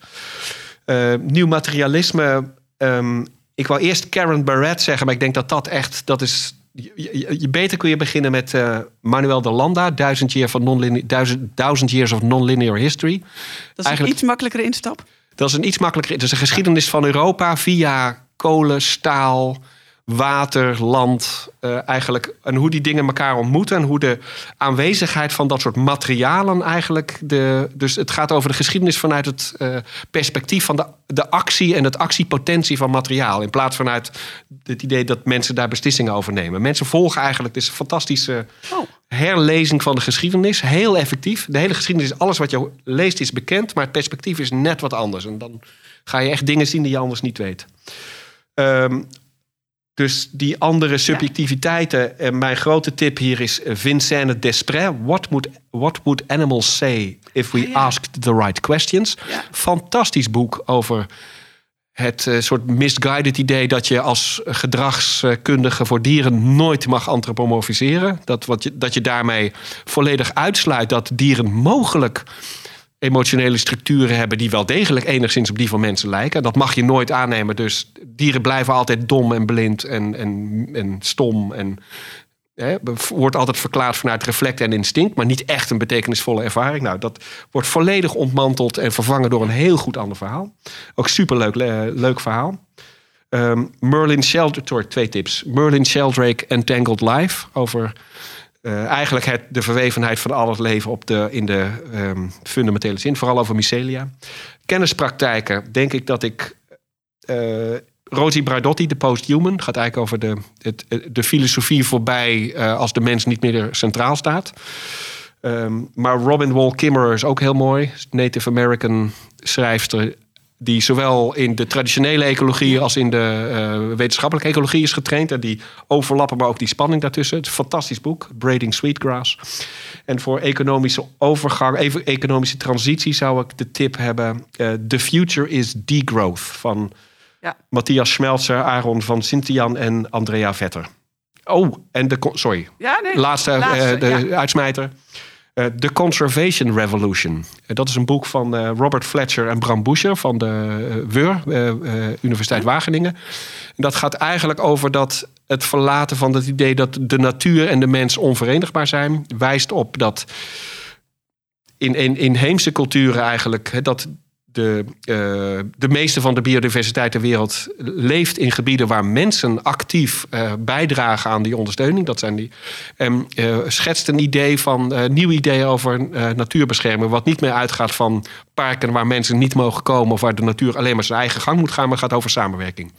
Nieuw materialisme. ehm, ik wou eerst Karen Barrett zeggen, maar ik denk dat dat echt, dat is. Je, beter kun je beginnen met eh, Manuel de Landa, Duizend Year van non duizend, Years of Non-Linear History. dat is eigenlijk- een iets makkelijkere instap. Dat is een iets makkelijker. Het is een geschiedenis van Europa via kolen, staal, water, land, eh, eigenlijk. En hoe die dingen elkaar ontmoeten. En hoe de aanwezigheid van dat soort materialen eigenlijk. De, dus het gaat over de geschiedenis vanuit het eh, perspectief van de, de actie en het actiepotentie van materiaal. In plaats vanuit het idee dat mensen daar beslissingen over nemen. Mensen volgen eigenlijk. Een fantastische Oh. herlezing van de geschiedenis. Heel effectief. De hele geschiedenis is alles wat je leest is bekend. Maar het perspectief is net wat anders. En dan ga je echt dingen zien die je anders niet weet. Ehm, dus die andere subjectiviteiten. En mijn grote tip hier is Vincent Desprez. What would, what would animals say if we ja. asked the right questions? Ja. Fantastisch boek over het eh, soort misguided idee dat je als gedragskundige voor dieren nooit mag antropomorfiseren. Dat, wat je, dat je daarmee volledig uitsluit dat dieren mogelijk emotionele structuren hebben die wel degelijk enigszins op die van mensen lijken. Dat mag je nooit aannemen. Dus dieren blijven altijd dom en blind en, en, en stom. En hè, wordt altijd verklaard vanuit reflect en instinct, maar niet echt een betekenisvolle ervaring. Nou, dat wordt volledig ontmanteld en vervangen door een heel goed ander verhaal. Ook superleuk le- leuk verhaal. Ehm, Merlin Sheldrake, twee tips. Merlin Sheldrake Entangled Life over eh, eigenlijk het, de verwevenheid van al het leven op de, in de ehm, fundamentele zin, vooral over mycelia. Kennispraktijken, denk ik dat ik. eh Rosie Braidotti, de Posthuman, gaat eigenlijk over de, het, de filosofie voorbij eh, als de mens niet meer centraal staat. Ehm, maar Robin Wall Kimmerer is ook heel mooi. Native American schrijfster. Die zowel in de traditionele ecologie als in de eh, wetenschappelijke ecologie is getraind. En die overlappen, maar ook die spanning daartussen. Het is een fantastisch boek, Braiding Sweetgrass. En voor economische overgang, even economische transitie, zou ik de tip hebben: eh, The Future is Degrowth van Ja. Matthias Schmelzer, Aaron van Sintian en Andrea Vetter. Oh, en de. Sorry, Ja, nee. laatste, eh, Laatste, de ja. uitsmijter. Eh, The Conservation Revolution. Eh, dat is een boek van eh, Robert Fletcher en Bram Buscher van de WUR, Universiteit Wageningen. En dat gaat eigenlijk over dat het verlaten van het idee dat de natuur en de mens onverenigbaar zijn. Wijst op dat in, in inheemse culturen eigenlijk dat de, eh, de meeste van de biodiversiteit ter wereld leeft in gebieden waar mensen actief eh, bijdragen aan die ondersteuning. Dat zijn die. En eh, schetst een idee van nieuw idee over natuurbescherming, wat niet meer uitgaat van parken waar mensen niet mogen komen of waar de natuur alleen maar zijn eigen gang moet gaan, maar gaat over samenwerking.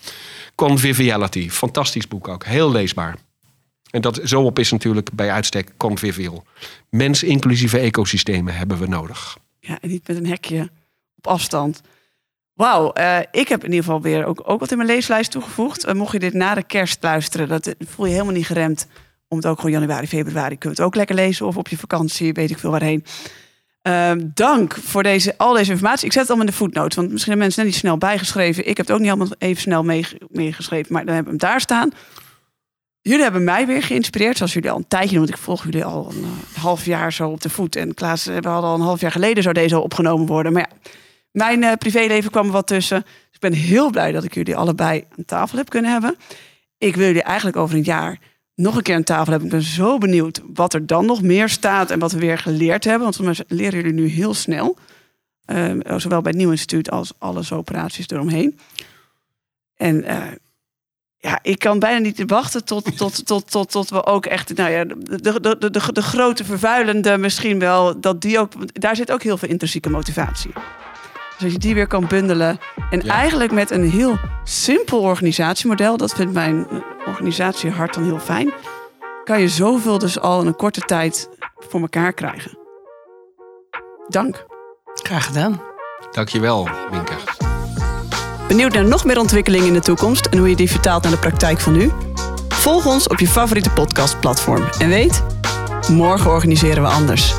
Conviviality, fantastisch boek ook, heel leesbaar. En dat, zo op is natuurlijk bij uitstek convivial. Mens-inclusieve ecosystemen hebben we nodig. Ja, en niet met een hekje afstand. Wauw, eh, ik heb in ieder geval weer ook, ook wat in mijn leeslijst toegevoegd. Eh, mocht je dit na de kerst luisteren, dat voel je helemaal niet geremd om het ook gewoon januari, februari. Kun je het ook lekker lezen of op je vakantie, weet ik veel waarheen. Ehm, dank voor deze, al deze informatie. Ik zet het allemaal in de voetnoot, want misschien hebben mensen net niet snel bijgeschreven. Ik heb het ook niet allemaal even snel meege- meegeschreven, maar dan hebben we hem daar staan. Jullie hebben mij weer geïnspireerd, zoals jullie al een tijdje doen. Want ik volg jullie al een eh, half jaar zo op de voet. En Klaas, we hadden al een half jaar geleden zou deze al opgenomen worden. Maar ja, mijn eh, privéleven kwam er wat tussen. Dus ik ben heel blij dat ik jullie allebei aan tafel heb kunnen hebben. Ik wil jullie eigenlijk over een jaar nog een keer aan tafel hebben. Ik ben zo benieuwd wat er dan nog meer staat en wat we weer geleerd hebben. Want mij leren jullie nu heel snel. Ehm, zowel bij het Nieuw Instituut als alles operaties eromheen. En eh, ja, ik kan bijna niet wachten tot, [LAUGHS] tot, tot, tot, tot we ook echt, nou ja, de, de, de, de, de grote vervuilende misschien wel, dat die ook, daar zit ook heel veel intrinsieke motivatie. Dus als je die weer kan bundelen. En Ja. eigenlijk met een heel simpel organisatiemodel, dat vindt mijn eh, organisatiehart dan heel fijn, kan je zoveel dus al in een korte tijd voor elkaar krijgen. Dank. Graag gedaan. Dankjewel, Winker. Benieuwd naar nog meer ontwikkelingen in de toekomst en hoe je die vertaalt naar de praktijk van nu? Volg ons op je favoriete podcastplatform. En weet, morgen organiseren we anders.